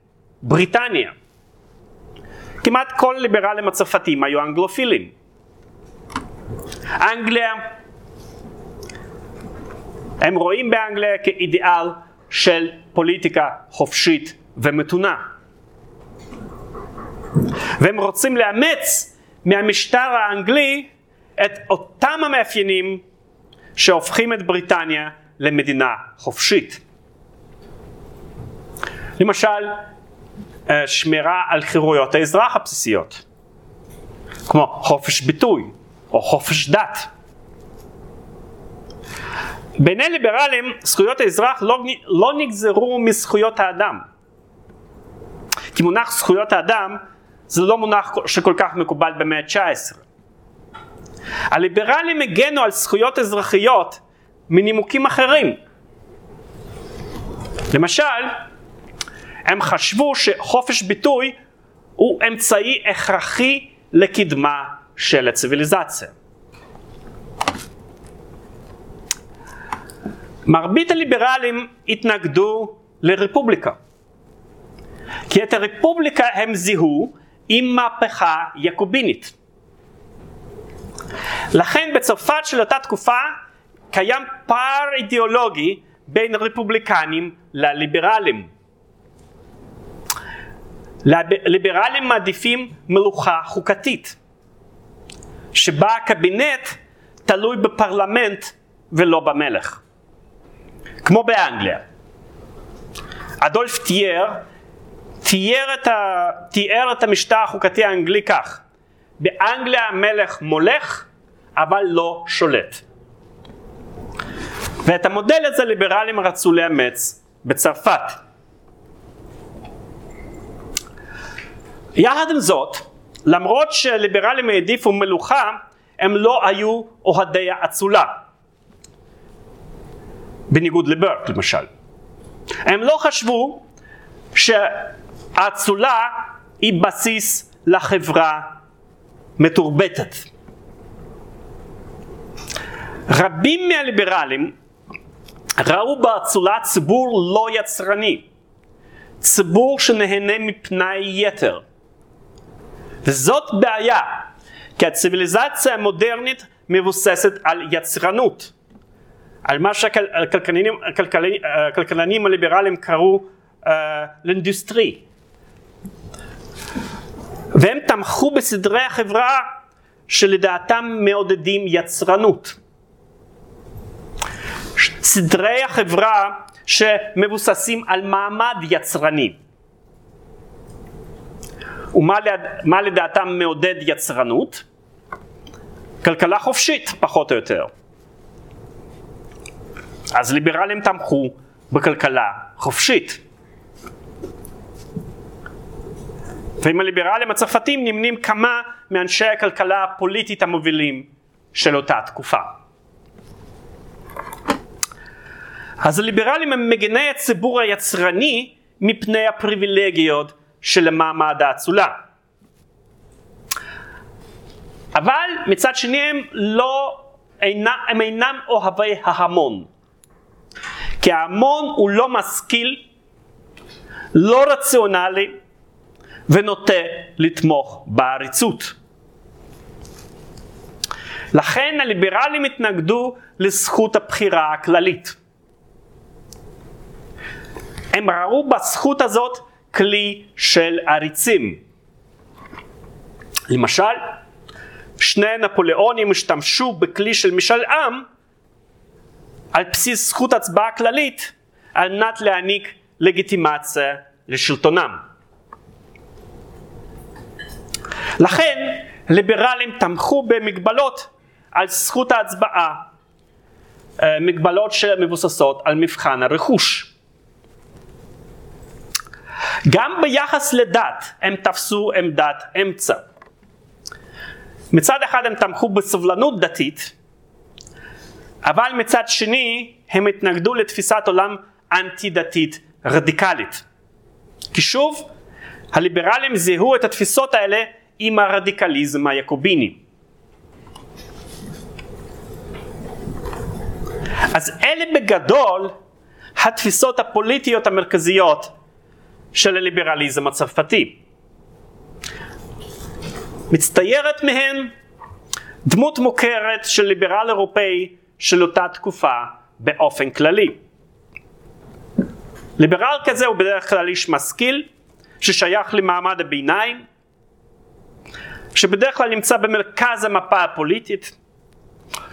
S2: בריטניה. כמעט כל ליברלים הצרפתים היו אנגלופילים. אנגליה, הם רואים באנגליה כאידיאל של פוליטיקה חופשית ומתונה. והם רוצים לאמץ מהמשטר האנגלי את אותם המאפיינים שהופכים את בריטניה למדינה חופשית. למשל, שמירה על חירויות האזרח הבסיסיות, כמו חופש ביטוי או חופש דת. בעיני ליברלים זכויות האזרח לא, לא נגזרו מזכויות האדם. כי מונח זכויות האדם זה לא מונח שכל כך מקובל במאה ה-19. הליברלים הגנו על זכויות אזרחיות מנימוקים אחרים. למשל, הם חשבו שחופש ביטוי הוא אמצעי הכרחי לקדמה של הציוויליזציה. מרבית הליברלים התנגדו לרפובליקה. כי את הרפובליקה הם זיהו עם מהפכה יעקובינית. לכן בצרפת של אותה תקופה קיים פער אידיאולוגי בין רפובליקנים לליברלים. ליברלים מעדיפים מלוכה חוקתית, שבה הקבינט תלוי בפרלמנט ולא במלך. כמו באנגליה. אדולף תיאר תיאר את, ה... תיאר את המשטר החוקתי האנגלי כך: באנגליה המלך מולך אבל לא שולט. ואת המודל הזה ליברלים רצו לאמץ בצרפת. יחד עם זאת, למרות שליברלים העדיפו מלוכה, הם לא היו אוהדי האצולה. בניגוד לברק למשל. הם לא חשבו שהאצולה היא בסיס לחברה מתורבתת. רבים מהליברלים ראו באצולה ציבור לא יצרני, ציבור שנהנה מפנאי יתר. וזאת בעיה, כי הציוויליזציה המודרנית מבוססת על יצרנות. על מה שהכלכלנים הליברליים קראו uh, לאינדוסטרי. והם תמכו בסדרי החברה שלדעתם מעודדים יצרנות. סדרי החברה שמבוססים על מעמד יצרני. ומה לדעתם מעודד יצרנות? כלכלה חופשית פחות או יותר. אז ליברלים תמכו בכלכלה חופשית. ועם הליברלים הצרפתים נמנים כמה מאנשי הכלכלה הפוליטית המובילים של אותה תקופה. אז הליברלים הם מגני הציבור היצרני מפני הפריבילגיות של המעמד האצולה. אבל מצד שני הם לא, הם אינם אוהבי ההמון. כי ההמון הוא לא משכיל, לא רציונלי ונוטה לתמוך בעריצות. לכן הליברלים התנגדו לזכות הבחירה הכללית. הם ראו בזכות הזאת כלי של עריצים. למשל, שני נפוליאונים השתמשו בכלי של משאל עם על בסיס זכות הצבעה כללית על מנת להעניק לגיטימציה לשלטונם. לכן ליברלים תמכו במגבלות על זכות ההצבעה, אה, מגבלות שמבוססות על מבחן הרכוש. גם ביחס לדת הם תפסו עמדת אמצע. מצד אחד הם תמכו בסובלנות דתית, אבל מצד שני הם התנגדו לתפיסת עולם אנטי דתית רדיקלית. כי שוב, הליברלים זיהו את התפיסות האלה עם הרדיקליזם היעקוביני. אז אלה בגדול התפיסות הפוליטיות המרכזיות של הליברליזם הצרפתי. מצטיירת מהן דמות מוכרת של ליברל אירופאי של אותה תקופה באופן כללי. ליברל כזה הוא בדרך כלל איש משכיל ששייך למעמד הביניים שבדרך כלל נמצא במרכז המפה הפוליטית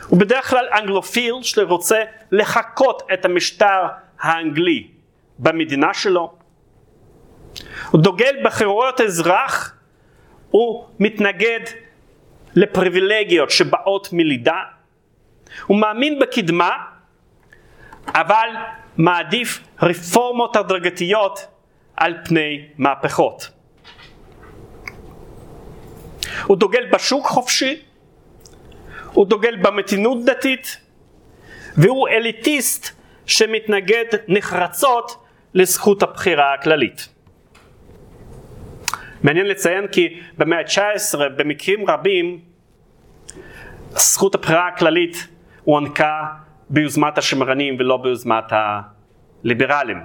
S2: הוא בדרך כלל אנגלופיל שרוצה לחקות את המשטר האנגלי במדינה שלו הוא דוגל בחירויות אזרח הוא מתנגד לפריבילגיות שבאות מלידה הוא מאמין בקדמה אבל מעדיף רפורמות הדרגתיות על פני מהפכות. הוא דוגל בשוק חופשי, הוא דוגל במתינות דתית והוא אליטיסט שמתנגד נחרצות לזכות הבחירה הכללית. מעניין לציין כי במאה ה-19 במקרים רבים זכות הבחירה הכללית הוענקה ביוזמת השמרנים ולא ביוזמת הליברלים.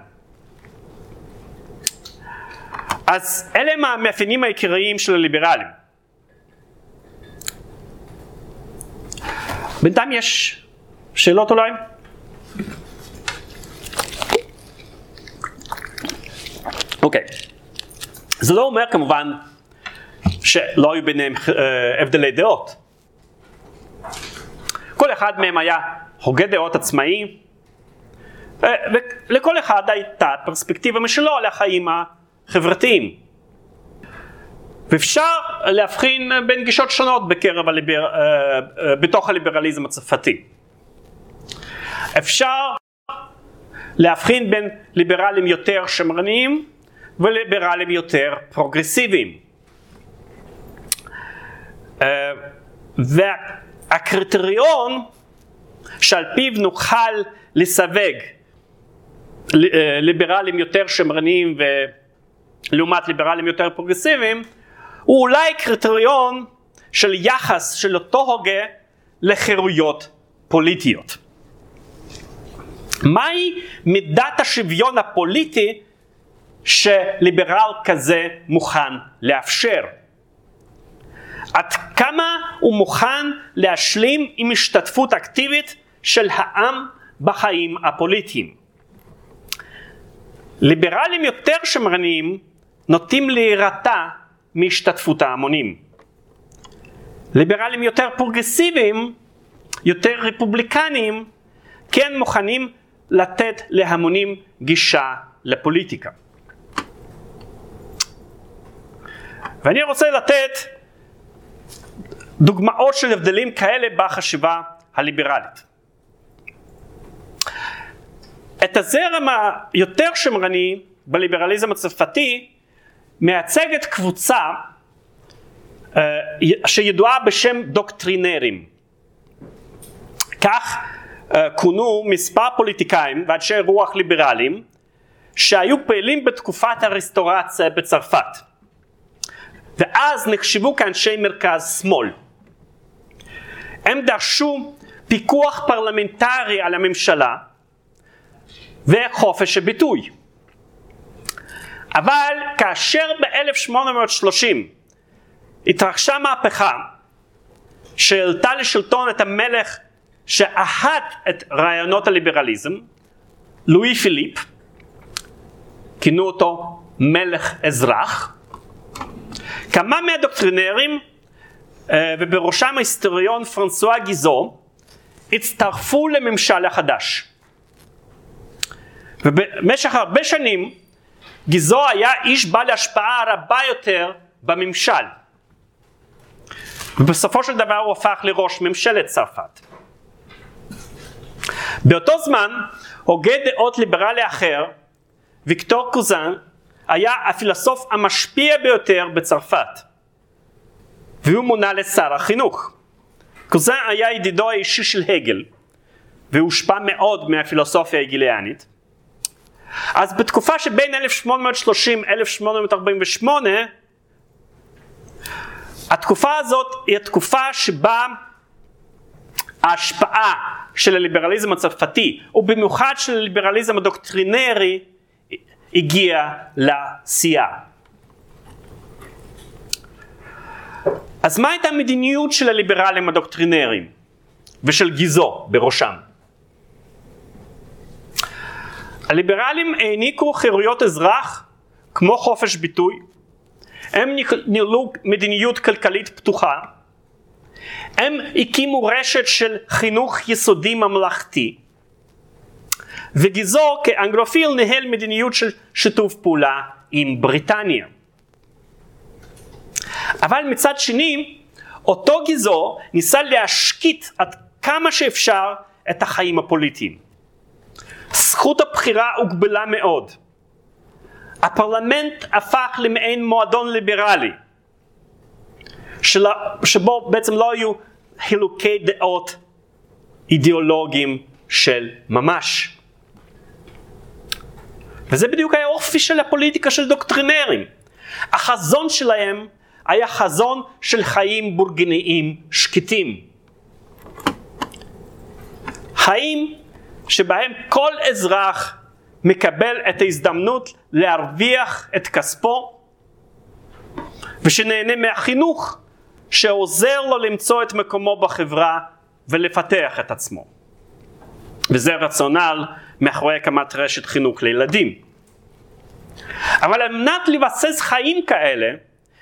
S2: אז אלה הם המאפיינים העיקריים של הליברלים. בינתיים יש שאלות אולי? אוקיי. זה לא אומר כמובן שלא היו ביניהם אה, הבדלי דעות. כל אחד מהם היה הוגה דעות עצמאי, אה, ולכל אחד הייתה פרספקטיבה משלו על החיים החברתיים. ואפשר להבחין בין גישות שונות בקרב הליבר... אה, בתוך הליברליזם הצרפתי. אפשר להבחין בין ליברלים יותר שמרניים וליברלים יותר פרוגרסיביים. והקריטריון שעל פיו נוכל לסווג אה, ליברלים יותר שמרניים ולעומת ליברלים יותר פרוגרסיביים הוא אולי קריטריון של יחס של אותו הוגה לחירויות פוליטיות. מהי מידת השוויון הפוליטי שליברל כזה מוכן לאפשר? עד כמה הוא מוכן להשלים עם השתתפות אקטיבית של העם בחיים הפוליטיים. ליברלים יותר שמרניים נוטים להירתע מהשתתפות ההמונים. ליברלים יותר פרוגרסיביים, יותר רפובליקניים, כן מוכנים לתת להמונים גישה לפוליטיקה. ואני רוצה לתת דוגמאות של הבדלים כאלה בחשיבה הליברלית. את הזרם היותר שמרני בליברליזם הצרפתי מייצגת קבוצה uh, שידועה בשם דוקטרינרים. כך uh, כונו מספר פוליטיקאים ואנשי רוח ליברליים שהיו פעילים בתקופת הרסטורציה בצרפת ואז נחשבו כאנשי מרכז שמאל. הם דרשו פיקוח פרלמנטרי על הממשלה וחופש הביטוי. אבל כאשר ב-1830 התרחשה מהפכה שהעלתה לשלטון את המלך שאהד את רעיונות הליברליזם, לואי פיליפ, כינו אותו מלך אזרח. כמה מהדוקטרינרים, אה, ובראשם ההיסטוריון פרנסואה גיזו, הצטרפו לממשל החדש. ובמשך הרבה שנים גיזו היה איש בעל השפעה רבה יותר בממשל. ובסופו של דבר הוא הפך לראש ממשלת צרפת. באותו זמן, הוגה דעות ליברלי אחר, ויקטור קוזן, היה הפילוסוף המשפיע ביותר בצרפת, והוא מונה לשר החינוך. קוזן היה ידידו האישי של הגל, והושפע מאוד מהפילוסופיה ההגיליאנית. אז בתקופה שבין 1830-1848 התקופה הזאת היא התקופה שבה ההשפעה של הליברליזם הצרפתי, ובמיוחד של הליברליזם הדוקטרינרי, הגיעה לשיאה. אז מה הייתה המדיניות של הליברלים הדוקטרינריים ושל גיזו בראשם? הליברלים העניקו חירויות אזרח כמו חופש ביטוי, הם ניהלו מדיניות כלכלית פתוחה, הם הקימו רשת של חינוך יסודי ממלכתי, וגיזו כאנגלופיל ניהל מדיניות של שיתוף פעולה עם בריטניה. אבל מצד שני, אותו גיזו ניסה להשקיט עד כמה שאפשר את החיים הפוליטיים. זכות הבחירה הוגבלה מאוד. הפרלמנט הפך למעין מועדון ליברלי, שבו בעצם לא היו חילוקי דעות אידיאולוגיים של ממש. וזה בדיוק היה אופי של הפוליטיקה של דוקטרינרים. החזון שלהם היה חזון של חיים בורגניים שקטים. חיים שבהם כל אזרח מקבל את ההזדמנות להרוויח את כספו ושנהנה מהחינוך שעוזר לו למצוא את מקומו בחברה ולפתח את עצמו. וזה רציונל מאחורי הקמת רשת חינוך לילדים. אבל על מנת לבסס חיים כאלה,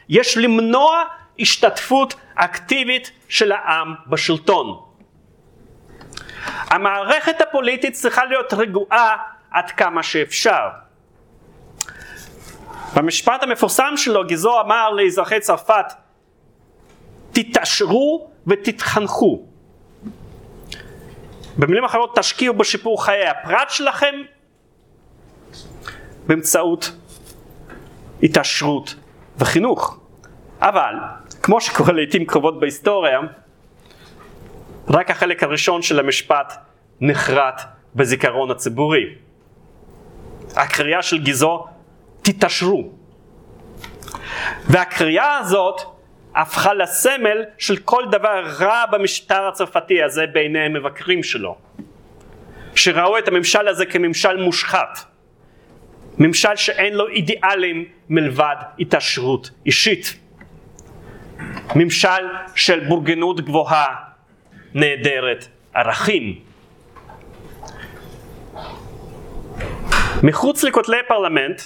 S2: יש למנוע השתתפות אקטיבית של העם בשלטון. המערכת הפוליטית צריכה להיות רגועה עד כמה שאפשר. במשפט המפורסם שלו גיזו אמר לאזרחי צרפת תתעשרו ותתחנכו. במילים אחרות תשקיעו בשיפור חיי הפרט שלכם באמצעות התעשרות וחינוך. אבל כמו שקורה לעיתים קרובות בהיסטוריה רק החלק הראשון של המשפט נחרט בזיכרון הציבורי. הקריאה של גיזו תתעשרו. והקריאה הזאת הפכה לסמל של כל דבר רע במשטר הצרפתי הזה בעיני המבקרים שלו. שראו את הממשל הזה כממשל מושחת. ממשל שאין לו אידיאלים מלבד התעשרות אישית. ממשל של בורגנות גבוהה נעדרת ערכים. מחוץ לכותלי פרלמנט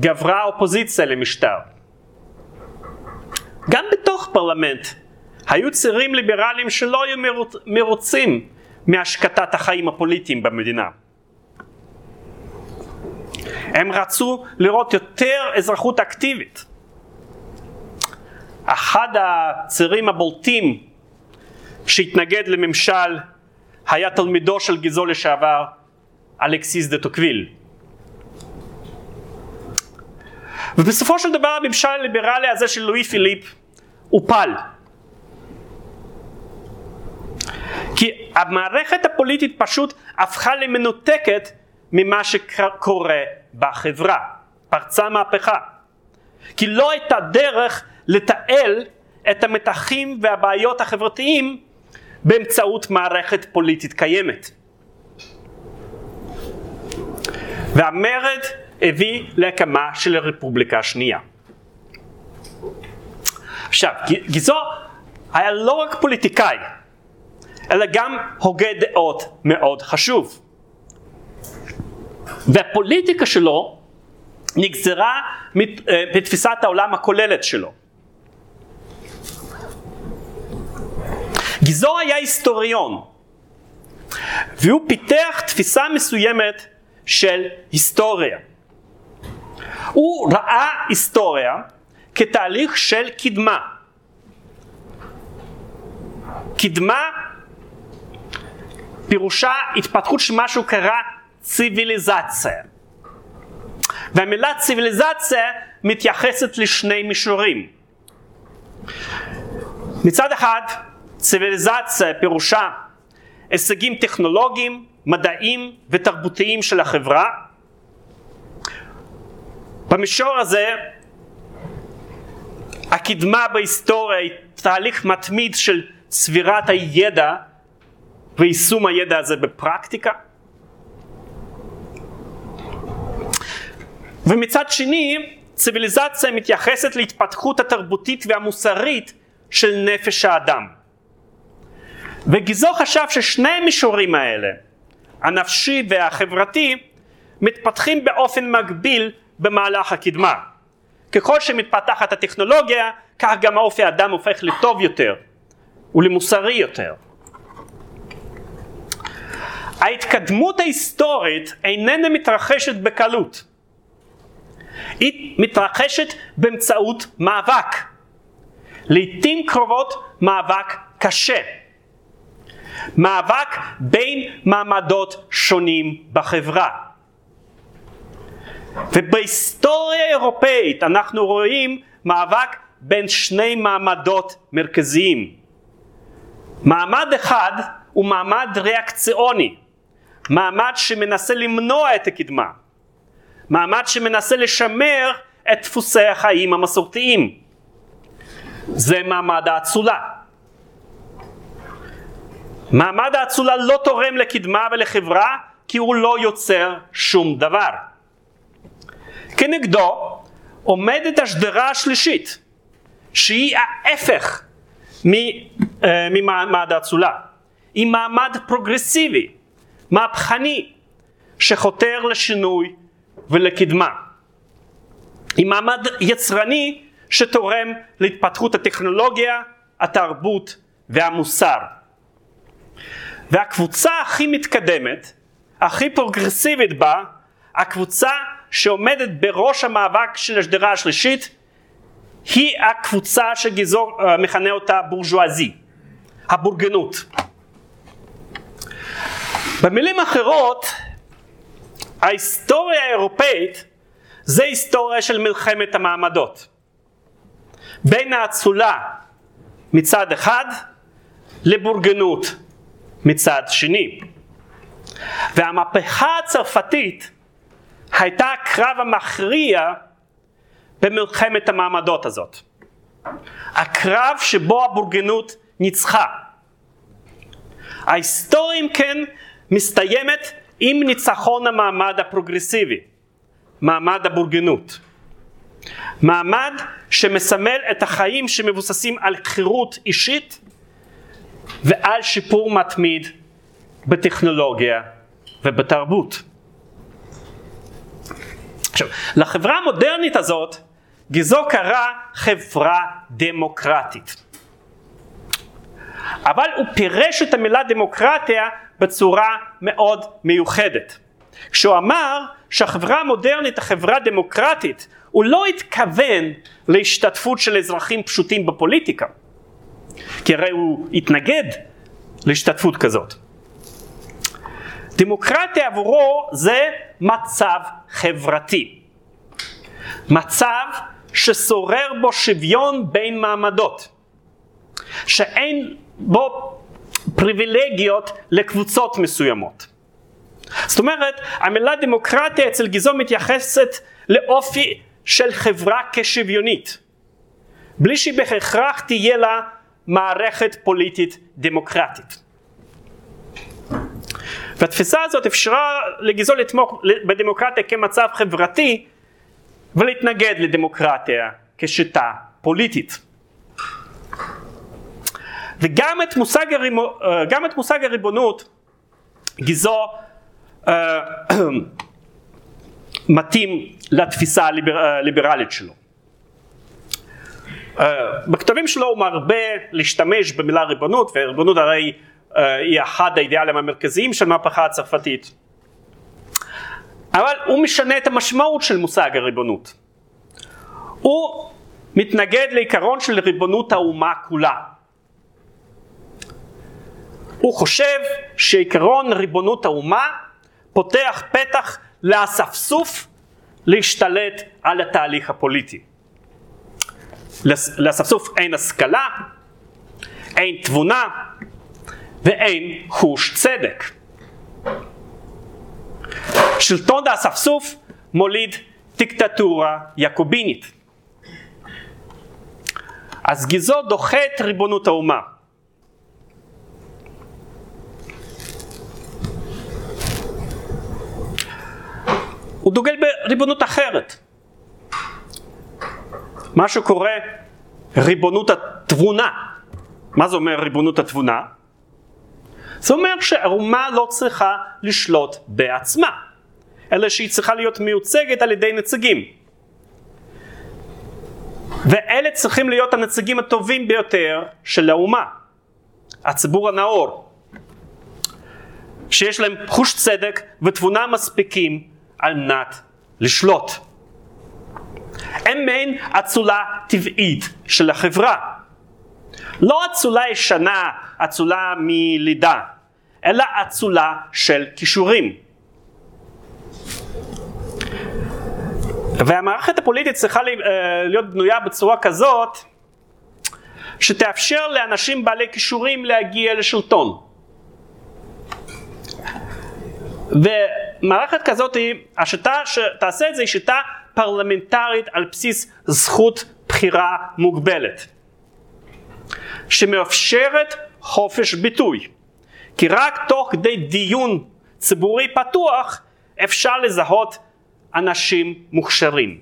S2: גברה האופוזיציה למשטר. גם בתוך פרלמנט היו צירים ליברליים שלא היו מרוצים מהשקטת החיים הפוליטיים במדינה. הם רצו לראות יותר אזרחות אקטיבית. אחד הצירים הבולטים שהתנגד לממשל היה תלמידו של גיזו לשעבר אלכסיס דה טוקוויל. ובסופו של דבר הממשל הליברלי הזה של לואי פיליפ הופל. כי המערכת הפוליטית פשוט הפכה למנותקת ממה שקורה בחברה. פרצה מהפכה. כי לא הייתה דרך לתעל את המתחים והבעיות החברתיים באמצעות מערכת פוליטית קיימת. והמרד הביא להקמה של הרפובליקה השנייה. עכשיו, גיזו היה לא רק פוליטיקאי, אלא גם הוגה דעות מאוד חשוב. והפוליטיקה שלו נגזרה בתפיסת העולם הכוללת שלו. גיזו היה היסטוריון, והוא פיתח תפיסה מסוימת של היסטוריה. הוא ראה היסטוריה כתהליך של קדמה. קדמה פירושה התפתחות של משהו קרה ציוויליזציה. והמילה ציוויליזציה מתייחסת לשני מישורים. מצד אחד, ציוויליזציה פירושה הישגים טכנולוגיים, מדעיים ותרבותיים של החברה. במישור הזה הקדמה בהיסטוריה היא תהליך מתמיד של צבירת הידע ויישום הידע הזה בפרקטיקה. ומצד שני, ציוויליזציה מתייחסת להתפתחות התרבותית והמוסרית של נפש האדם. וגיזו חשב ששני המישורים האלה, הנפשי והחברתי, מתפתחים באופן מקביל במהלך הקדמה. ככל שמתפתחת הטכנולוגיה, כך גם האופי האדם הופך לטוב יותר ולמוסרי יותר. ההתקדמות ההיסטורית איננה מתרחשת בקלות. היא מתרחשת באמצעות מאבק. לעיתים קרובות מאבק קשה. מאבק בין מעמדות שונים בחברה. ובהיסטוריה האירופאית אנחנו רואים מאבק בין שני מעמדות מרכזיים. מעמד אחד הוא מעמד ריאקציוני, מעמד שמנסה למנוע את הקדמה, מעמד שמנסה לשמר את דפוסי החיים המסורתיים. זה מעמד האצולה. מעמד האצולה לא תורם לקדמה ולחברה כי הוא לא יוצר שום דבר. כנגדו עומדת השדרה השלישית שהיא ההפך אה, ממעמד האצולה. היא מעמד פרוגרסיבי, מהפכני, שחותר לשינוי ולקדמה. היא מעמד יצרני שתורם להתפתחות הטכנולוגיה, התרבות והמוסר. והקבוצה הכי מתקדמת, הכי פרוגרסיבית בה, הקבוצה שעומדת בראש המאבק של השדרה השלישית, היא הקבוצה שגיזור אה, מכנה אותה בורז'ואזי, הבורגנות. במילים אחרות, ההיסטוריה האירופאית זה היסטוריה של מלחמת המעמדות. בין האצולה מצד אחד לבורגנות מצד שני. והמהפכה הצרפתית הייתה הקרב המכריע במלחמת המעמדות הזאת. הקרב שבו הבורגנות ניצחה. ההיסטוריה אם כן מסתיימת עם ניצחון המעמד הפרוגרסיבי, מעמד הבורגנות. מעמד שמסמל את החיים שמבוססים על חירות אישית ועל שיפור מתמיד בטכנולוגיה ובתרבות. עכשיו, לחברה המודרנית הזאת, גיזו קרא חברה דמוקרטית. אבל הוא פירש את המילה דמוקרטיה בצורה מאוד מיוחדת. כשהוא אמר שהחברה המודרנית, החברה הדמוקרטית, הוא לא התכוון להשתתפות של אזרחים פשוטים בפוליטיקה. כי הרי הוא התנגד להשתתפות כזאת. דמוקרטיה עבורו זה מצב חברתי. מצב ששורר בו שוויון בין מעמדות. שאין בו פריבילגיות לקבוצות מסוימות. זאת אומרת, המילה דמוקרטיה אצל גיזו מתייחסת לאופי של חברה כשוויונית, בלי שבהכרח תהיה לה מערכת פוליטית דמוקרטית. והתפיסה הזאת אפשרה לגיזו לתמוך בדמוקרטיה כמצב חברתי ולהתנגד לדמוקרטיה כשיטה פוליטית. וגם את מושג, הרימו, אה, גם את מושג הריבונות גיזו uh, (clears throat) מתאים לתפיסה הליברלית שלו. בכתבים שלו הוא מרבה להשתמש במילה ריבונות, וריבונות הרי היא אחד האידיאלים המרכזיים של המהפכה הצרפתית. אבל הוא משנה את המשמעות של מושג הריבונות. הוא מתנגד לעיקרון של ריבונות האומה כולה. הוא חושב שעיקרון ריבונות האומה פותח פתח לאספסוף להשתלט על התהליך הפוליטי. לאספסוף אין השכלה, אין תבונה ואין חוש צדק. שלטון האספסוף מוליד דיקטטורה יעקובינית. אז גיזו דוחה את ריבונות האומה. הוא דוגל בריבונות אחרת. מה שקורה ריבונות התבונה. מה זה אומר ריבונות התבונה? זה אומר שהאומה לא צריכה לשלוט בעצמה, אלא שהיא צריכה להיות מיוצגת על ידי נציגים. ואלה צריכים להיות הנציגים הטובים ביותר של האומה, הציבור הנאור, שיש להם חוש צדק ותבונה מספיקים על מנת לשלוט. הם מעין אצולה טבעית של החברה. לא אצולה ישנה, אצולה מלידה, אלא אצולה של כישורים. והמערכת הפוליטית צריכה אה, להיות בנויה בצורה כזאת שתאפשר לאנשים בעלי כישורים להגיע לשלטון. ומערכת כזאת, השיטה שתעשה את זה היא שיטה פרלמנטרית על בסיס זכות בחירה מוגבלת, שמאפשרת חופש ביטוי, כי רק תוך כדי דיון ציבורי פתוח אפשר לזהות אנשים מוכשרים.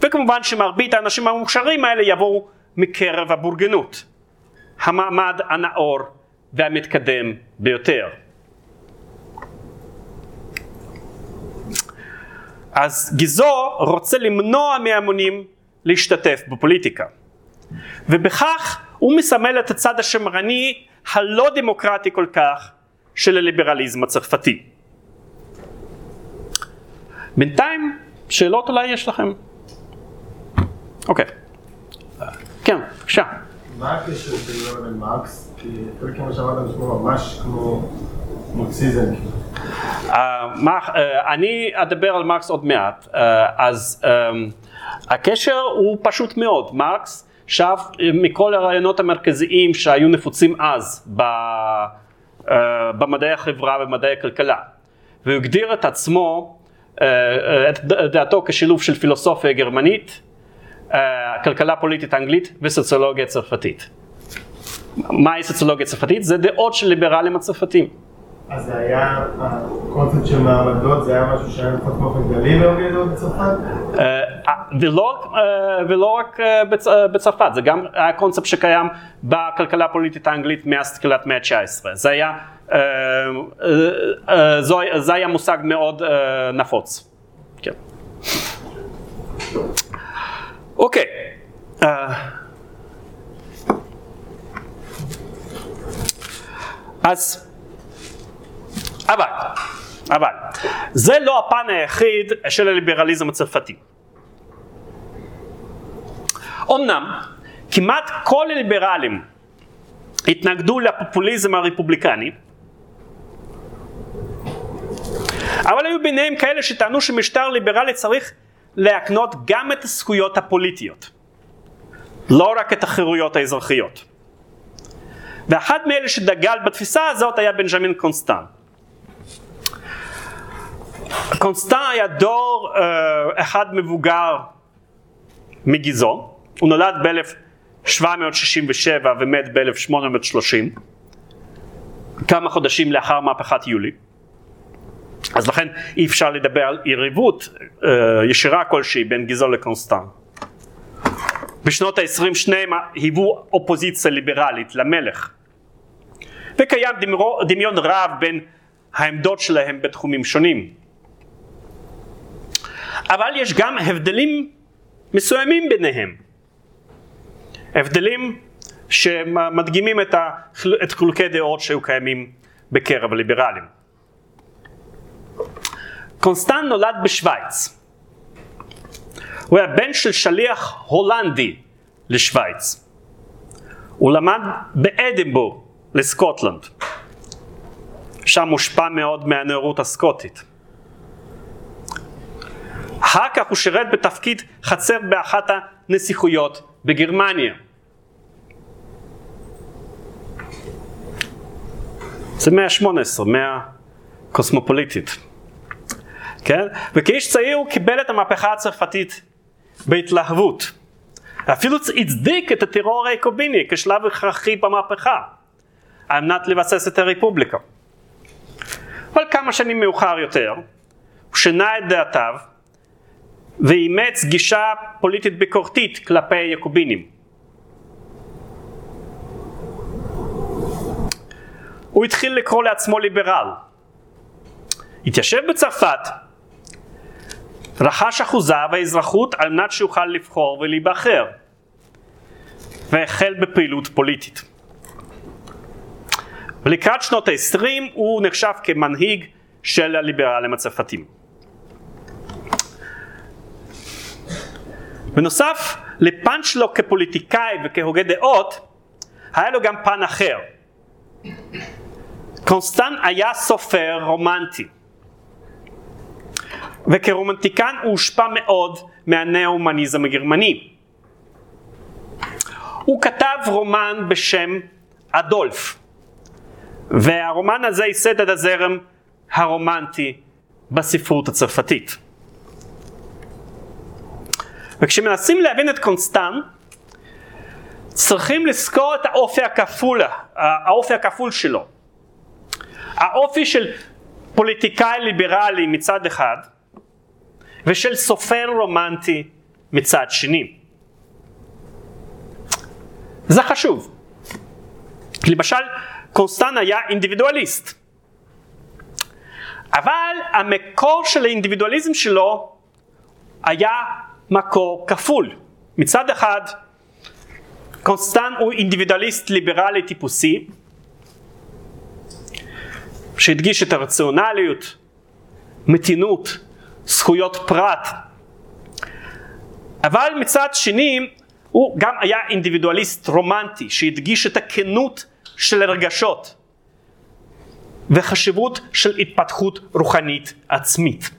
S2: וכמובן שמרבית האנשים המוכשרים האלה יבואו מקרב הבורגנות, המעמד הנאור והמתקדם ביותר. אז גיזו רוצה למנוע מהמונים להשתתף בפוליטיקה. ובכך הוא מסמל את הצד השמרני הלא דמוקרטי כל כך של הליברליזם הצרפתי. בינתיים, שאלות אולי יש לכם? אוקיי. כן, בבקשה.
S3: מה הקשר של לבין מרקס? כי חלק ממה שאמרת נשמע ממש כמו מרקסיזם.
S2: אה, אה, אני אדבר על מרקס עוד מעט. אה, אז הקשר הוא פשוט מאוד. מרקס שב מכל הרעיונות המרכזיים שהיו נפוצים אז במדעי החברה ומדעי הכלכלה. והוא הגדיר את עצמו אה, אה, את דעתו כשילוב של פילוסופיה גרמנית, אה, כלכלה פוליטית אנגלית וסוציולוגיה צרפתית. מהי סוציולוגיה צרפתית? זה דעות של ליברלים הצרפתים.
S3: אז זה היה, הקונספט של מעמדות זה היה משהו שהיה נפוץ באופן כללי בהוגנות בצרפת?
S2: ולא, ולא רק בצרפת, זה גם היה קונספט שקיים בכלכלה הפוליטית האנגלית מאז תחילת מאה ה-19. זה היה אה, אה, אה, זה היה מושג מאוד נפוץ. כן. אוקיי. אז, אבל, אבל, זה לא הפן היחיד של הליברליזם הצרפתי. אמנם, כמעט כל הליברלים התנגדו לפופוליזם הרפובליקני, אבל היו ביניהם כאלה שטענו שמשטר ליברלי צריך להקנות גם את הזכויות הפוליטיות, לא רק את החירויות האזרחיות. ואחד מאלה שדגל בתפיסה הזאת היה בנג'מין קונסטן. קונסטן היה דור uh, אחד מבוגר מגיזו, הוא נולד ב-1767 ומת ב-1830, כמה חודשים לאחר מהפכת יולי. אז לכן אי אפשר לדבר על יריבות אה, ישירה כלשהי בין גיזו לקונסטן. בשנות ה-20 שניהם היוו אופוזיציה ליברלית למלך. וקיים דמיון רב בין העמדות שלהם בתחומים שונים. אבל יש גם הבדלים מסוימים ביניהם. הבדלים שמדגימים את, ה, את חילוקי דעות שהיו קיימים בקרב הליברלים. קונסטן נולד בשוויץ. הוא היה בן של שליח הולנדי לשוויץ. הוא למד באדינבורג לסקוטלנד. שם מושפע מאוד מהנאורות הסקוטית. אחר כך הוא שירת בתפקיד חצר באחת הנסיכויות בגרמניה. זה מאה ה-18, מאה קוסמופוליטית. כן? וכאיש צעיר הוא קיבל את המהפכה הצרפתית בהתלהבות. אפילו הצדיק את הטרור היעקוביני כשלב הכרחי במהפכה, על מנת לבסס את הרפובליקה. אבל כמה שנים מאוחר יותר, הוא שינה את דעתיו ואימץ גישה פוליטית ביקורתית כלפי יעקובינים. הוא התחיל לקרוא לעצמו ליברל. התיישב בצרפת, רכש אחוזה והאזרחות על מנת שיוכל לבחור ולהיבחר, והחל בפעילות פוליטית. ולקראת שנות ה-20 הוא נחשב כמנהיג של הליברלים הצרפתים. בנוסף לפן שלו כפוליטיקאי וכהוגה דעות, היה לו גם פן אחר. קונסטן היה סופר רומנטי. וכרומנטיקן הוא הושפע מאוד מהנאו-הומניזם הגרמני. הוא כתב רומן בשם אדולף, והרומן הזה ייסד את הזרם הרומנטי בספרות הצרפתית. וכשמנסים להבין את קונסטן, צריכים לזכור את האופי הכפול, האופי הכפול שלו. האופי של פוליטיקאי ליברלי מצד אחד, ושל סופר רומנטי מצד שני. זה חשוב. למשל, קונסטן היה אינדיבידואליסט. אבל המקור של האינדיבידואליזם שלו היה מקור כפול. מצד אחד, קונסטן הוא אינדיבידואליסט ליברלי טיפוסי, שהדגיש את הרציונליות, מתינות, זכויות פרט. אבל מצד שני הוא גם היה אינדיבידואליסט רומנטי שהדגיש את הכנות של הרגשות וחשיבות של התפתחות רוחנית עצמית.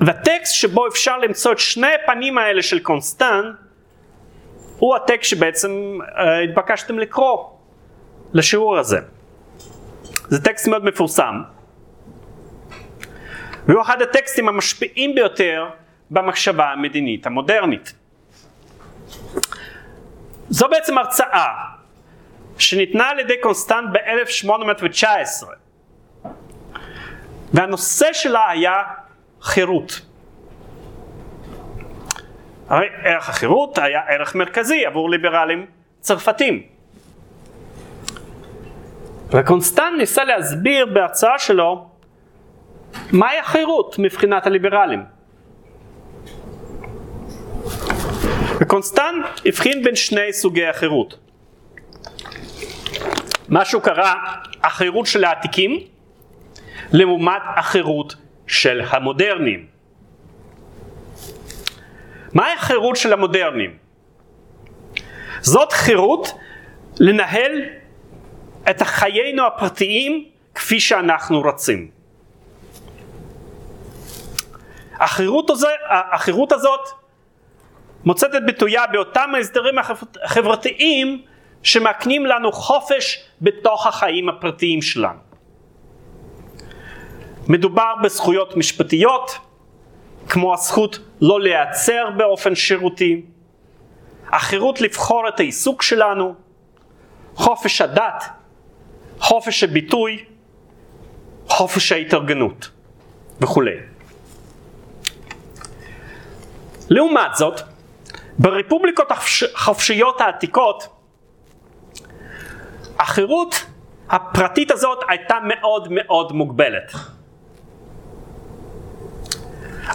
S2: והטקסט שבו אפשר למצוא את שני הפנים האלה של קונסטן הוא הטקסט שבעצם אה, התבקשתם לקרוא לשיעור הזה. זה טקסט מאוד מפורסם. והוא אחד הטקסטים המשפיעים ביותר במחשבה המדינית המודרנית. זו בעצם הרצאה שניתנה על ידי קונסטנט ב-1819 והנושא שלה היה חירות. הרי ערך החירות היה ערך מרכזי עבור ליברלים צרפתים. וקונסטנט ניסה להסביר בהרצאה שלו מהי החירות מבחינת הליברלים. וקונסטנט הבחין בין שני סוגי החירות. מה שהוא קרא החירות של העתיקים לעומת החירות של המודרניים. מהי החירות של המודרניים? זאת חירות לנהל את חיינו הפרטיים כפי שאנחנו רוצים. החירות, הזה, החירות הזאת מוצאת את ביטויה באותם ההסדרים החברתיים שמקנים לנו חופש בתוך החיים הפרטיים שלנו. מדובר בזכויות משפטיות, כמו הזכות לא להיעצר באופן שירותי, החירות לבחור את העיסוק שלנו, חופש הדת, חופש הביטוי, חופש ההתארגנות וכולי. לעומת זאת, ברפובליקות החופשיות העתיקות החירות הפרטית הזאת הייתה מאוד מאוד מוגבלת.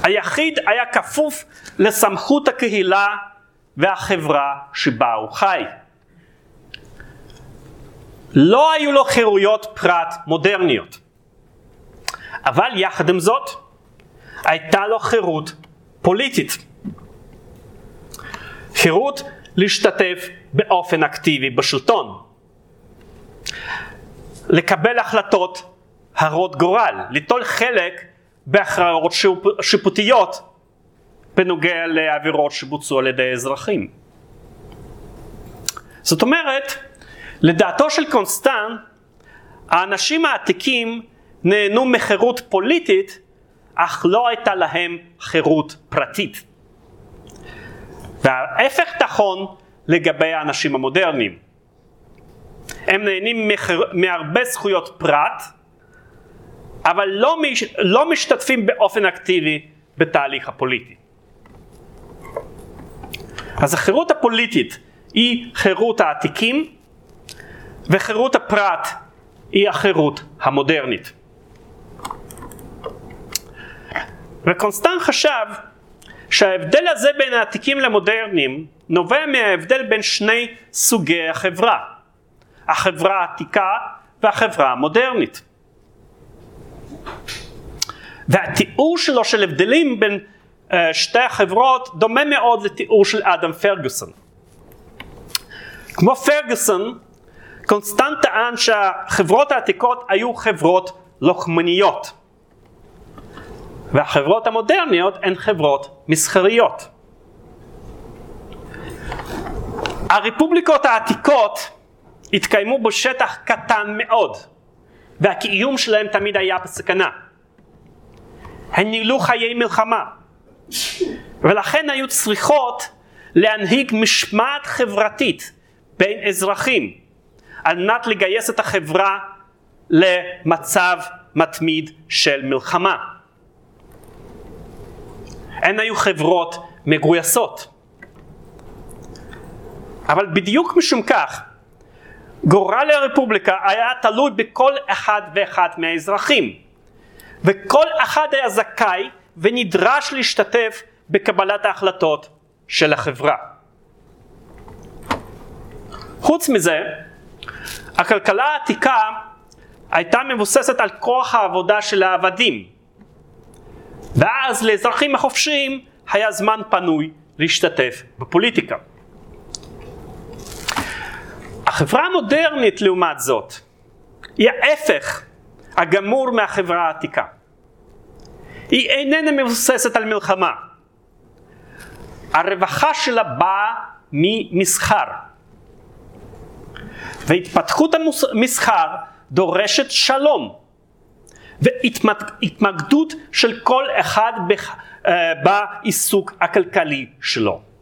S2: היחיד היה כפוף לסמכות הקהילה והחברה שבה הוא חי. לא היו לו חירויות פרט מודרניות. אבל יחד עם זאת, הייתה לו חירות פוליטית. חירות להשתתף באופן אקטיבי בשלטון. לקבל החלטות הרות גורל, ליטול חלק בהכרעות שיפוטיות בנוגע לעבירות שבוצעו על ידי אזרחים. זאת אומרת, לדעתו של קונסטן, האנשים העתיקים נהנו מחירות פוליטית, אך לא הייתה להם חירות פרטית. וההפך נכון לגבי האנשים המודרניים. הם נהנים מחר... מהרבה זכויות פרט, אבל לא, מש... לא משתתפים באופן אקטיבי בתהליך הפוליטי. אז החירות הפוליטית היא חירות העתיקים, וחירות הפרט היא החירות המודרנית. וקונסטן חשב שההבדל הזה בין העתיקים למודרניים נובע מההבדל בין שני סוגי החברה, החברה העתיקה והחברה המודרנית. והתיאור שלו של הבדלים בין uh, שתי החברות דומה מאוד לתיאור של אדם פרגוסון. כמו פרגוסון, קונסטנט טען שהחברות העתיקות היו חברות לוחמניות והחברות המודרניות הן חברות מסחריות. הרפובליקות העתיקות התקיימו בשטח קטן מאוד והקיום שלהם תמיד היה בסכנה. הן ניהלו חיי מלחמה ולכן היו צריכות להנהיג משמעת חברתית בין אזרחים על מנת לגייס את החברה למצב מתמיד של מלחמה. הן היו חברות מגויסות. אבל בדיוק משום כך, גורל הרפובליקה היה תלוי בכל אחד ואחד מהאזרחים, וכל אחד היה זכאי ונדרש להשתתף בקבלת ההחלטות של החברה. חוץ מזה, הכלכלה העתיקה הייתה מבוססת על כוח העבודה של העבדים, ואז לאזרחים החופשיים היה זמן פנוי להשתתף בפוליטיקה. החברה המודרנית לעומת זאת היא ההפך הגמור מהחברה העתיקה. היא איננה מבוססת על מלחמה. הרווחה שלה באה ממסחר. והתפתחות המסחר דורשת שלום והתמקדות של כל אחד אה, בעיסוק הכלכלי שלו.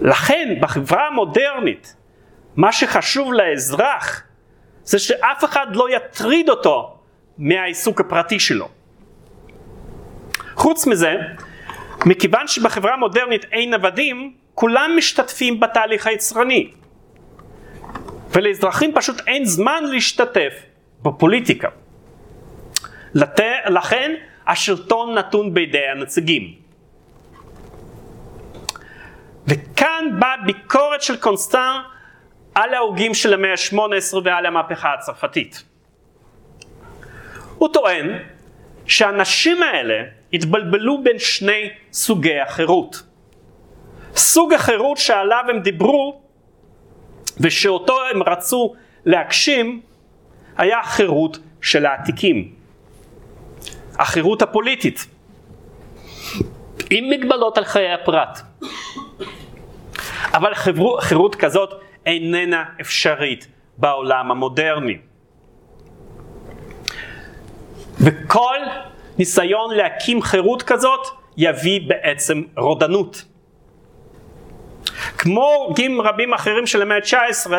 S2: לכן בחברה המודרנית מה שחשוב לאזרח זה שאף אחד לא יטריד אותו מהעיסוק הפרטי שלו. חוץ מזה, מכיוון שבחברה המודרנית אין עבדים, כולם משתתפים בתהליך היצרני. ולאזרחים פשוט אין זמן להשתתף בפוליטיקה. לכן השלטון נתון בידי הנציגים. וכאן באה ביקורת של קונסטן על ההוגים של המאה ה-18 ועל המהפכה הצרפתית. הוא טוען שהאנשים האלה התבלבלו בין שני סוגי החירות. סוג החירות שעליו הם דיברו ושאותו הם רצו להגשים היה החירות של העתיקים. החירות הפוליטית, עם מגבלות על חיי הפרט. אבל חירות כזאת איננה אפשרית בעולם המודרני. וכל ניסיון להקים חירות כזאת יביא בעצם רודנות. כמו הוגים רבים אחרים של המאה ה-19,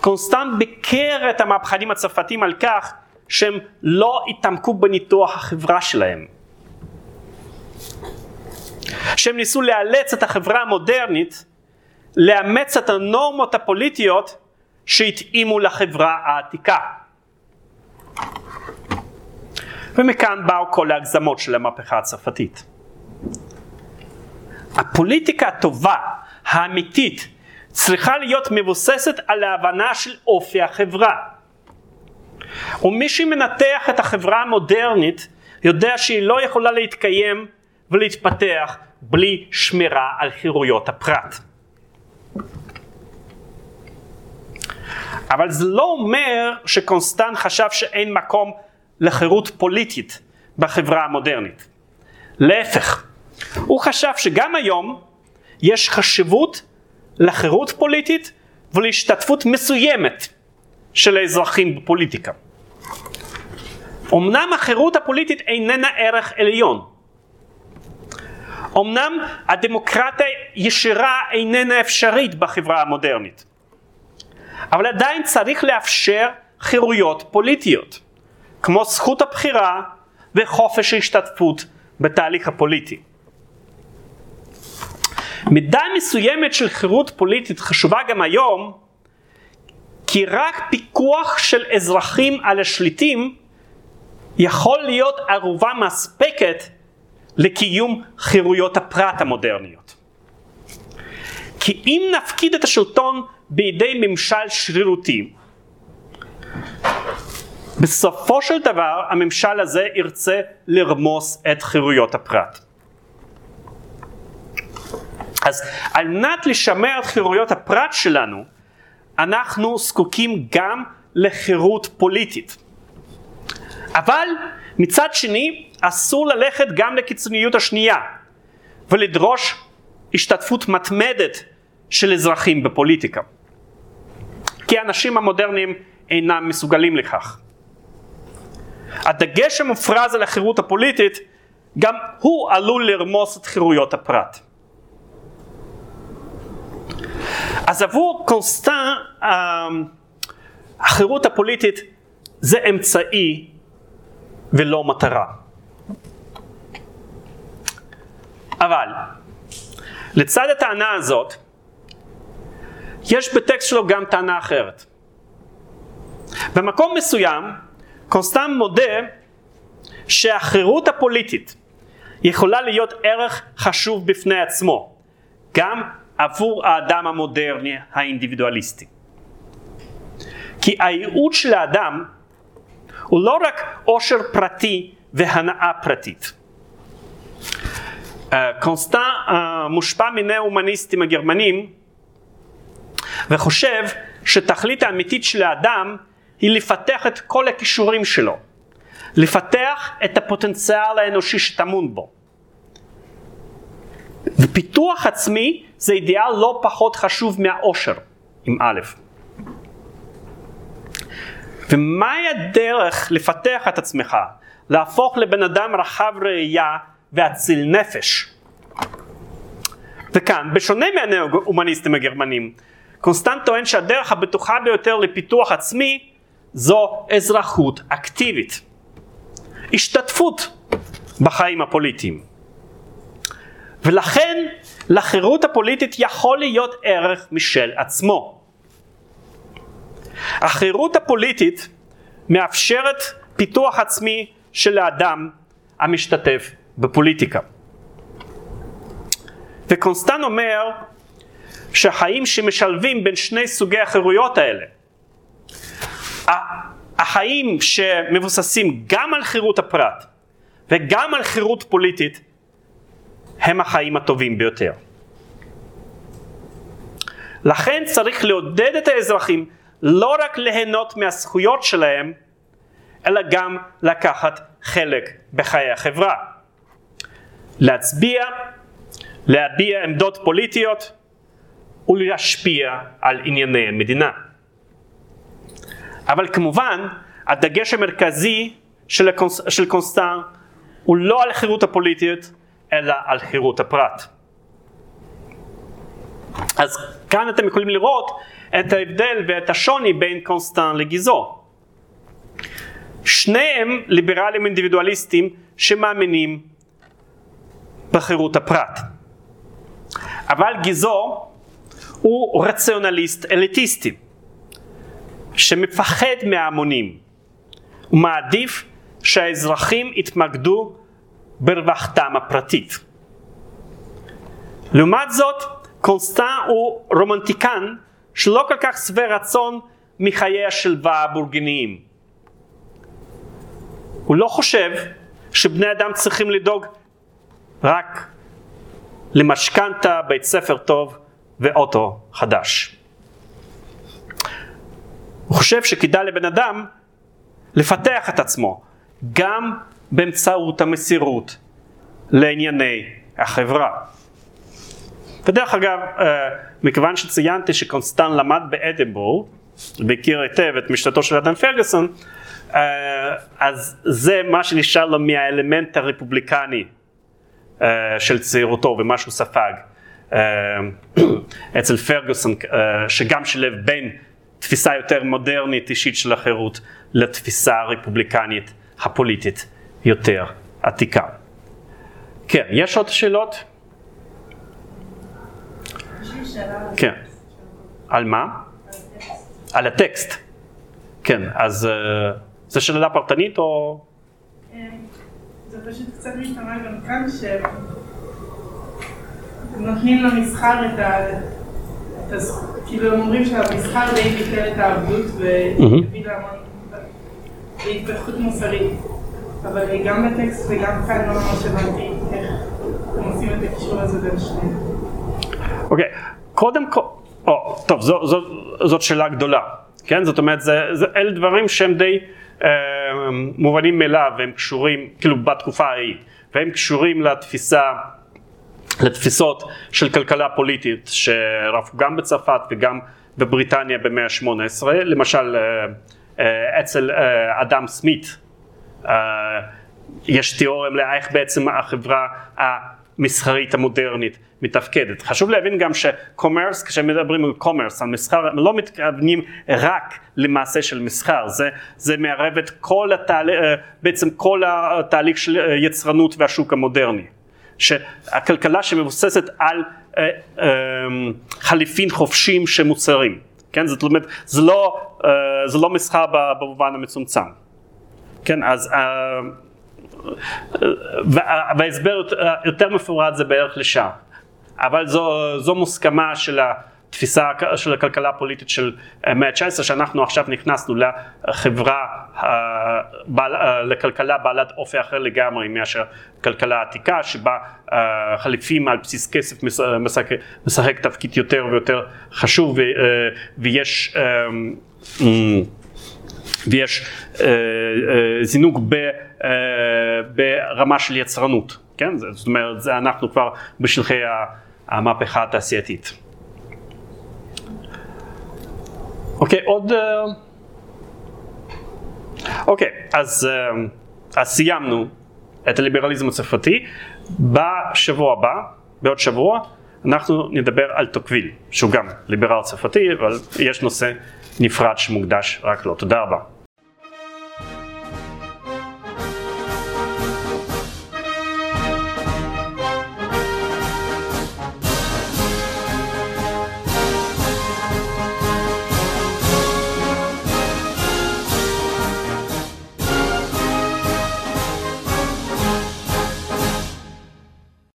S2: קונסטנט ביקר את המהפכנים הצרפתים על כך שהם לא התעמקו בניתוח החברה שלהם. שהם ניסו לאלץ את החברה המודרנית לאמץ את הנורמות הפוליטיות שהתאימו לחברה העתיקה. ומכאן באו כל ההגזמות של המהפכה הצרפתית. הפוליטיקה הטובה, האמיתית, צריכה להיות מבוססת על ההבנה של אופי החברה. ומי שמנתח את החברה המודרנית יודע שהיא לא יכולה להתקיים ולהתפתח בלי שמירה על חירויות הפרט. אבל זה לא אומר שקונסטנט חשב שאין מקום לחירות פוליטית בחברה המודרנית. להפך, הוא חשב שגם היום יש חשיבות לחירות פוליטית ולהשתתפות מסוימת של האזרחים בפוליטיקה. אמנם החירות הפוליטית איננה ערך עליון. אמנם הדמוקרטיה ישירה איננה אפשרית בחברה המודרנית. אבל עדיין צריך לאפשר חירויות פוליטיות, כמו זכות הבחירה וחופש ההשתתפות בתהליך הפוליטי. מידה מסוימת של חירות פוליטית חשובה גם היום, כי רק פיקוח של אזרחים על השליטים יכול להיות ערובה מספקת לקיום חירויות הפרט המודרניות. כי אם נפקיד את השלטון בידי ממשל שרירותי, בסופו של דבר הממשל הזה ירצה לרמוס את חירויות הפרט. אז על מנת לשמר את חירויות הפרט שלנו, אנחנו זקוקים גם לחירות פוליטית. אבל מצד שני, אסור ללכת גם לקיצוניות השנייה ולדרוש השתתפות מתמדת של אזרחים בפוליטיקה. כי האנשים המודרניים אינם מסוגלים לכך. הדגש המופרז על החירות הפוליטית גם הוא עלול לרמוס את חירויות הפרט. אז עבור קונסטן אמ, החירות הפוליטית זה אמצעי ולא מטרה. אבל לצד הטענה הזאת יש בטקסט שלו גם טענה אחרת. במקום מסוים קונסטן מודה שהחירות הפוליטית יכולה להיות ערך חשוב בפני עצמו, גם עבור האדם המודרני האינדיבידואליסטי. כי הייעוד של האדם הוא לא רק עושר פרטי והנאה פרטית. אה, קונסטן מושפע מיני ההומניסטים הגרמנים וחושב שתכלית האמיתית של האדם היא לפתח את כל הכישורים שלו, לפתח את הפוטנציאל האנושי שטמון בו. ופיתוח עצמי זה אידיאל לא פחות חשוב מהאושר, עם א'. ומהי הדרך לפתח את עצמך, להפוך לבן אדם רחב ראייה ואציל נפש? וכאן, בשונה מהנאו-הומניסטים הגרמנים, קונסטנט טוען שהדרך הבטוחה ביותר לפיתוח עצמי זו אזרחות אקטיבית. השתתפות בחיים הפוליטיים. ולכן לחירות הפוליטית יכול להיות ערך משל עצמו. החירות הפוליטית מאפשרת פיתוח עצמי של האדם המשתתף בפוליטיקה. וקונסטן אומר שהחיים שמשלבים בין שני סוגי החירויות האלה, החיים שמבוססים גם על חירות הפרט וגם על חירות פוליטית הם החיים הטובים ביותר. לכן צריך לעודד את האזרחים לא רק ליהנות מהזכויות שלהם, אלא גם לקחת חלק בחיי החברה. להצביע, להביע עמדות פוליטיות ולהשפיע על ענייני המדינה. אבל כמובן, הדגש המרכזי של, הקונס... של קונסטן הוא לא על החירות הפוליטית, אלא על חירות הפרט. אז כאן אתם יכולים לראות את ההבדל ואת השוני בין קונסטן לגיזו. שניהם ליברלים אינדיבידואליסטים שמאמינים בחירות הפרט. אבל גיזו הוא רציונליסט אליטיסטי, שמפחד מההמונים. הוא מעדיף שהאזרחים יתמקדו ברווחתם הפרטית. לעומת זאת, קונסטן הוא רומנטיקן שלא כל כך שבע רצון מחיי השלווה הבורגניים. הוא לא חושב שבני אדם צריכים לדאוג רק למשכנתה, בית ספר טוב ואוטו חדש. הוא חושב שכדאי לבן אדם לפתח את עצמו גם באמצעות המסירות לענייני החברה. ודרך אגב, אה, מכיוון שציינתי שקונסטן למד באדינבורג והכיר היטב את משנתו של אדם פרגוסון, אה, אז זה מה שנשאר לו מהאלמנט הרפובליקני אה, של צעירותו ומה שהוא ספג (clears throat) אצל פרגוסון, שגם שילב בין תפיסה יותר מודרנית אישית של החירות לתפיסה הרפובליקנית הפוליטית יותר עתיקה. כן, יש עוד שאלות? כן. על מה? על הטקסט. כן, אז אה, זו שאלה פרטנית או...
S4: זה פשוט קצת משתמע גם כאן שנותנים למסחר את ה... כאילו הם אומרים שהמסחר די ביטל את העבדות והביא להמון להתפתחות מוסרית. אבל גם בטקסט וגם כאן לא ממש הבנתי איך הם עושים את הקישור הזה בין שניהם.
S2: אוקיי, קודם כל, או, טוב, זו, זו, זאת שאלה גדולה, כן? זאת אומרת, זה, זה, אלה דברים שהם די אה, מובנים מאליו, והם קשורים, כאילו בתקופה ההיא, והם קשורים לתפיסה, לתפיסות של כלכלה פוליטית שרפו גם בצרפת וגם בבריטניה במאה ה-18, למשל אה, אה, אצל אה, אדם סמית, אה, יש תיאוריה מלאה איך בעצם החברה המסחרית המודרנית מתפקדת. חשוב להבין גם שקומרס, כשמדברים על קומרס, על מסחר, הם לא מתכוונים רק למעשה של מסחר, זה, זה מערב את כל התהליך, בעצם כל התהליך של יצרנות והשוק המודרני. שהכלכלה שמבוססת על אה, אה, חליפין חופשיים של מוצרים, כן? זאת אומרת, זה לא, אה, זה לא מסחר במובן המצומצם, כן? אז אה, וההסבר יותר מפורט זה בערך לשם. אבל זו, זו מוסכמה של התפיסה של הכלכלה הפוליטית של המאה ה-19 שאנחנו עכשיו נכנסנו לחברה, בעל, לכלכלה בעלת אופי אחר לגמרי מאשר כלכלה העתיקה שבה חליפים על בסיס כסף משחק, משחק תפקיד יותר ויותר חשוב ויש ויש זינוק ברמה של יצרנות, כן? זאת אומרת, זה אנחנו כבר בשלחי המהפכה התעשייתית. אוקיי, עוד... אה, אוקיי, אז, אה, אז סיימנו את הליברליזם הצרפתי. בשבוע הבא, בעוד שבוע, אנחנו נדבר על טוקוויל, שהוא גם ליברל צרפתי, אבל יש נושא נפרד שמוקדש רק לו. תודה רבה.